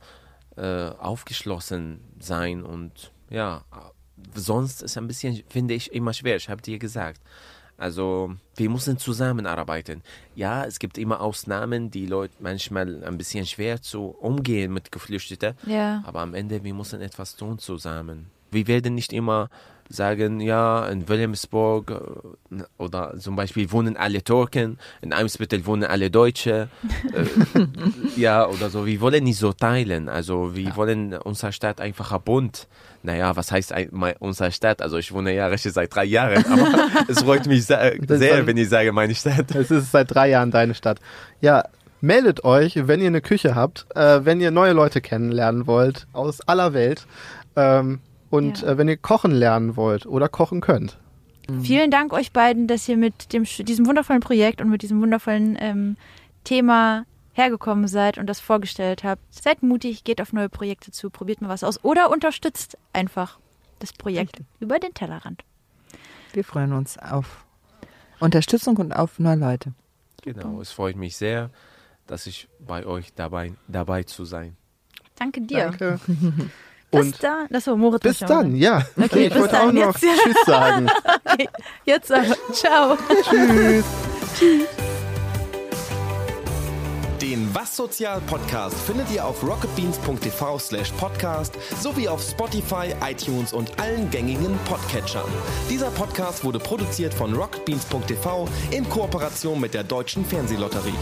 äh, aufgeschlossen sein und ja, sonst ist ein bisschen, finde ich, immer schwer, ich habe dir gesagt. Also, wir müssen zusammenarbeiten. Ja, es gibt immer Ausnahmen, die Leute manchmal ein bisschen schwer zu umgehen mit Geflüchteten. Ja. Aber am Ende, wir müssen etwas tun zusammen. Wir werden nicht immer sagen, ja, in Wilhelmsburg äh, oder zum Beispiel wohnen alle Türken, in Eimsbüttel wohnen alle Deutsche. äh, ja, oder so. Wir wollen nicht so teilen. Also, wir wollen unser Stadt einfach ein bunt. Naja, was heißt unsere Stadt? Also, ich wohne ja richtig seit drei Jahren, aber es freut mich sehr, sehr wenn ich sage meine Stadt. Es ist seit drei Jahren deine Stadt. Ja, meldet euch, wenn ihr eine Küche habt, äh, wenn ihr neue Leute kennenlernen wollt aus aller Welt ähm, und Ja. äh, wenn ihr kochen lernen wollt oder kochen könnt. Vielen Dank euch beiden, dass ihr mit dem, diesem wundervollen Projekt und mit diesem wundervollen ähm, Thema hergekommen seid und das vorgestellt habt. Seid mutig, geht auf neue Projekte zu, probiert mal was aus oder unterstützt einfach das Projekt über den Tellerrand. Wir freuen uns auf Unterstützung und auf neue Leute. Genau, es freut mich sehr, dass ich bei euch dabei, dabei zu sein. Danke dir. Danke. Bis Und dann. Achso, Moritz. bis dann, ja. Okay, ich bis wollte dann, auch noch jetzt. Tschüss sagen. Okay, jetzt aber. Ciao. Tschüss. Den Was Sozial Podcast findet ihr auf rocketbeans.tv slash podcast sowie auf Spotify, iTunes und allen gängigen Podcatchern. Dieser Podcast wurde produziert von rocketbeans.tv in Kooperation mit der Deutschen Fernsehlotterie.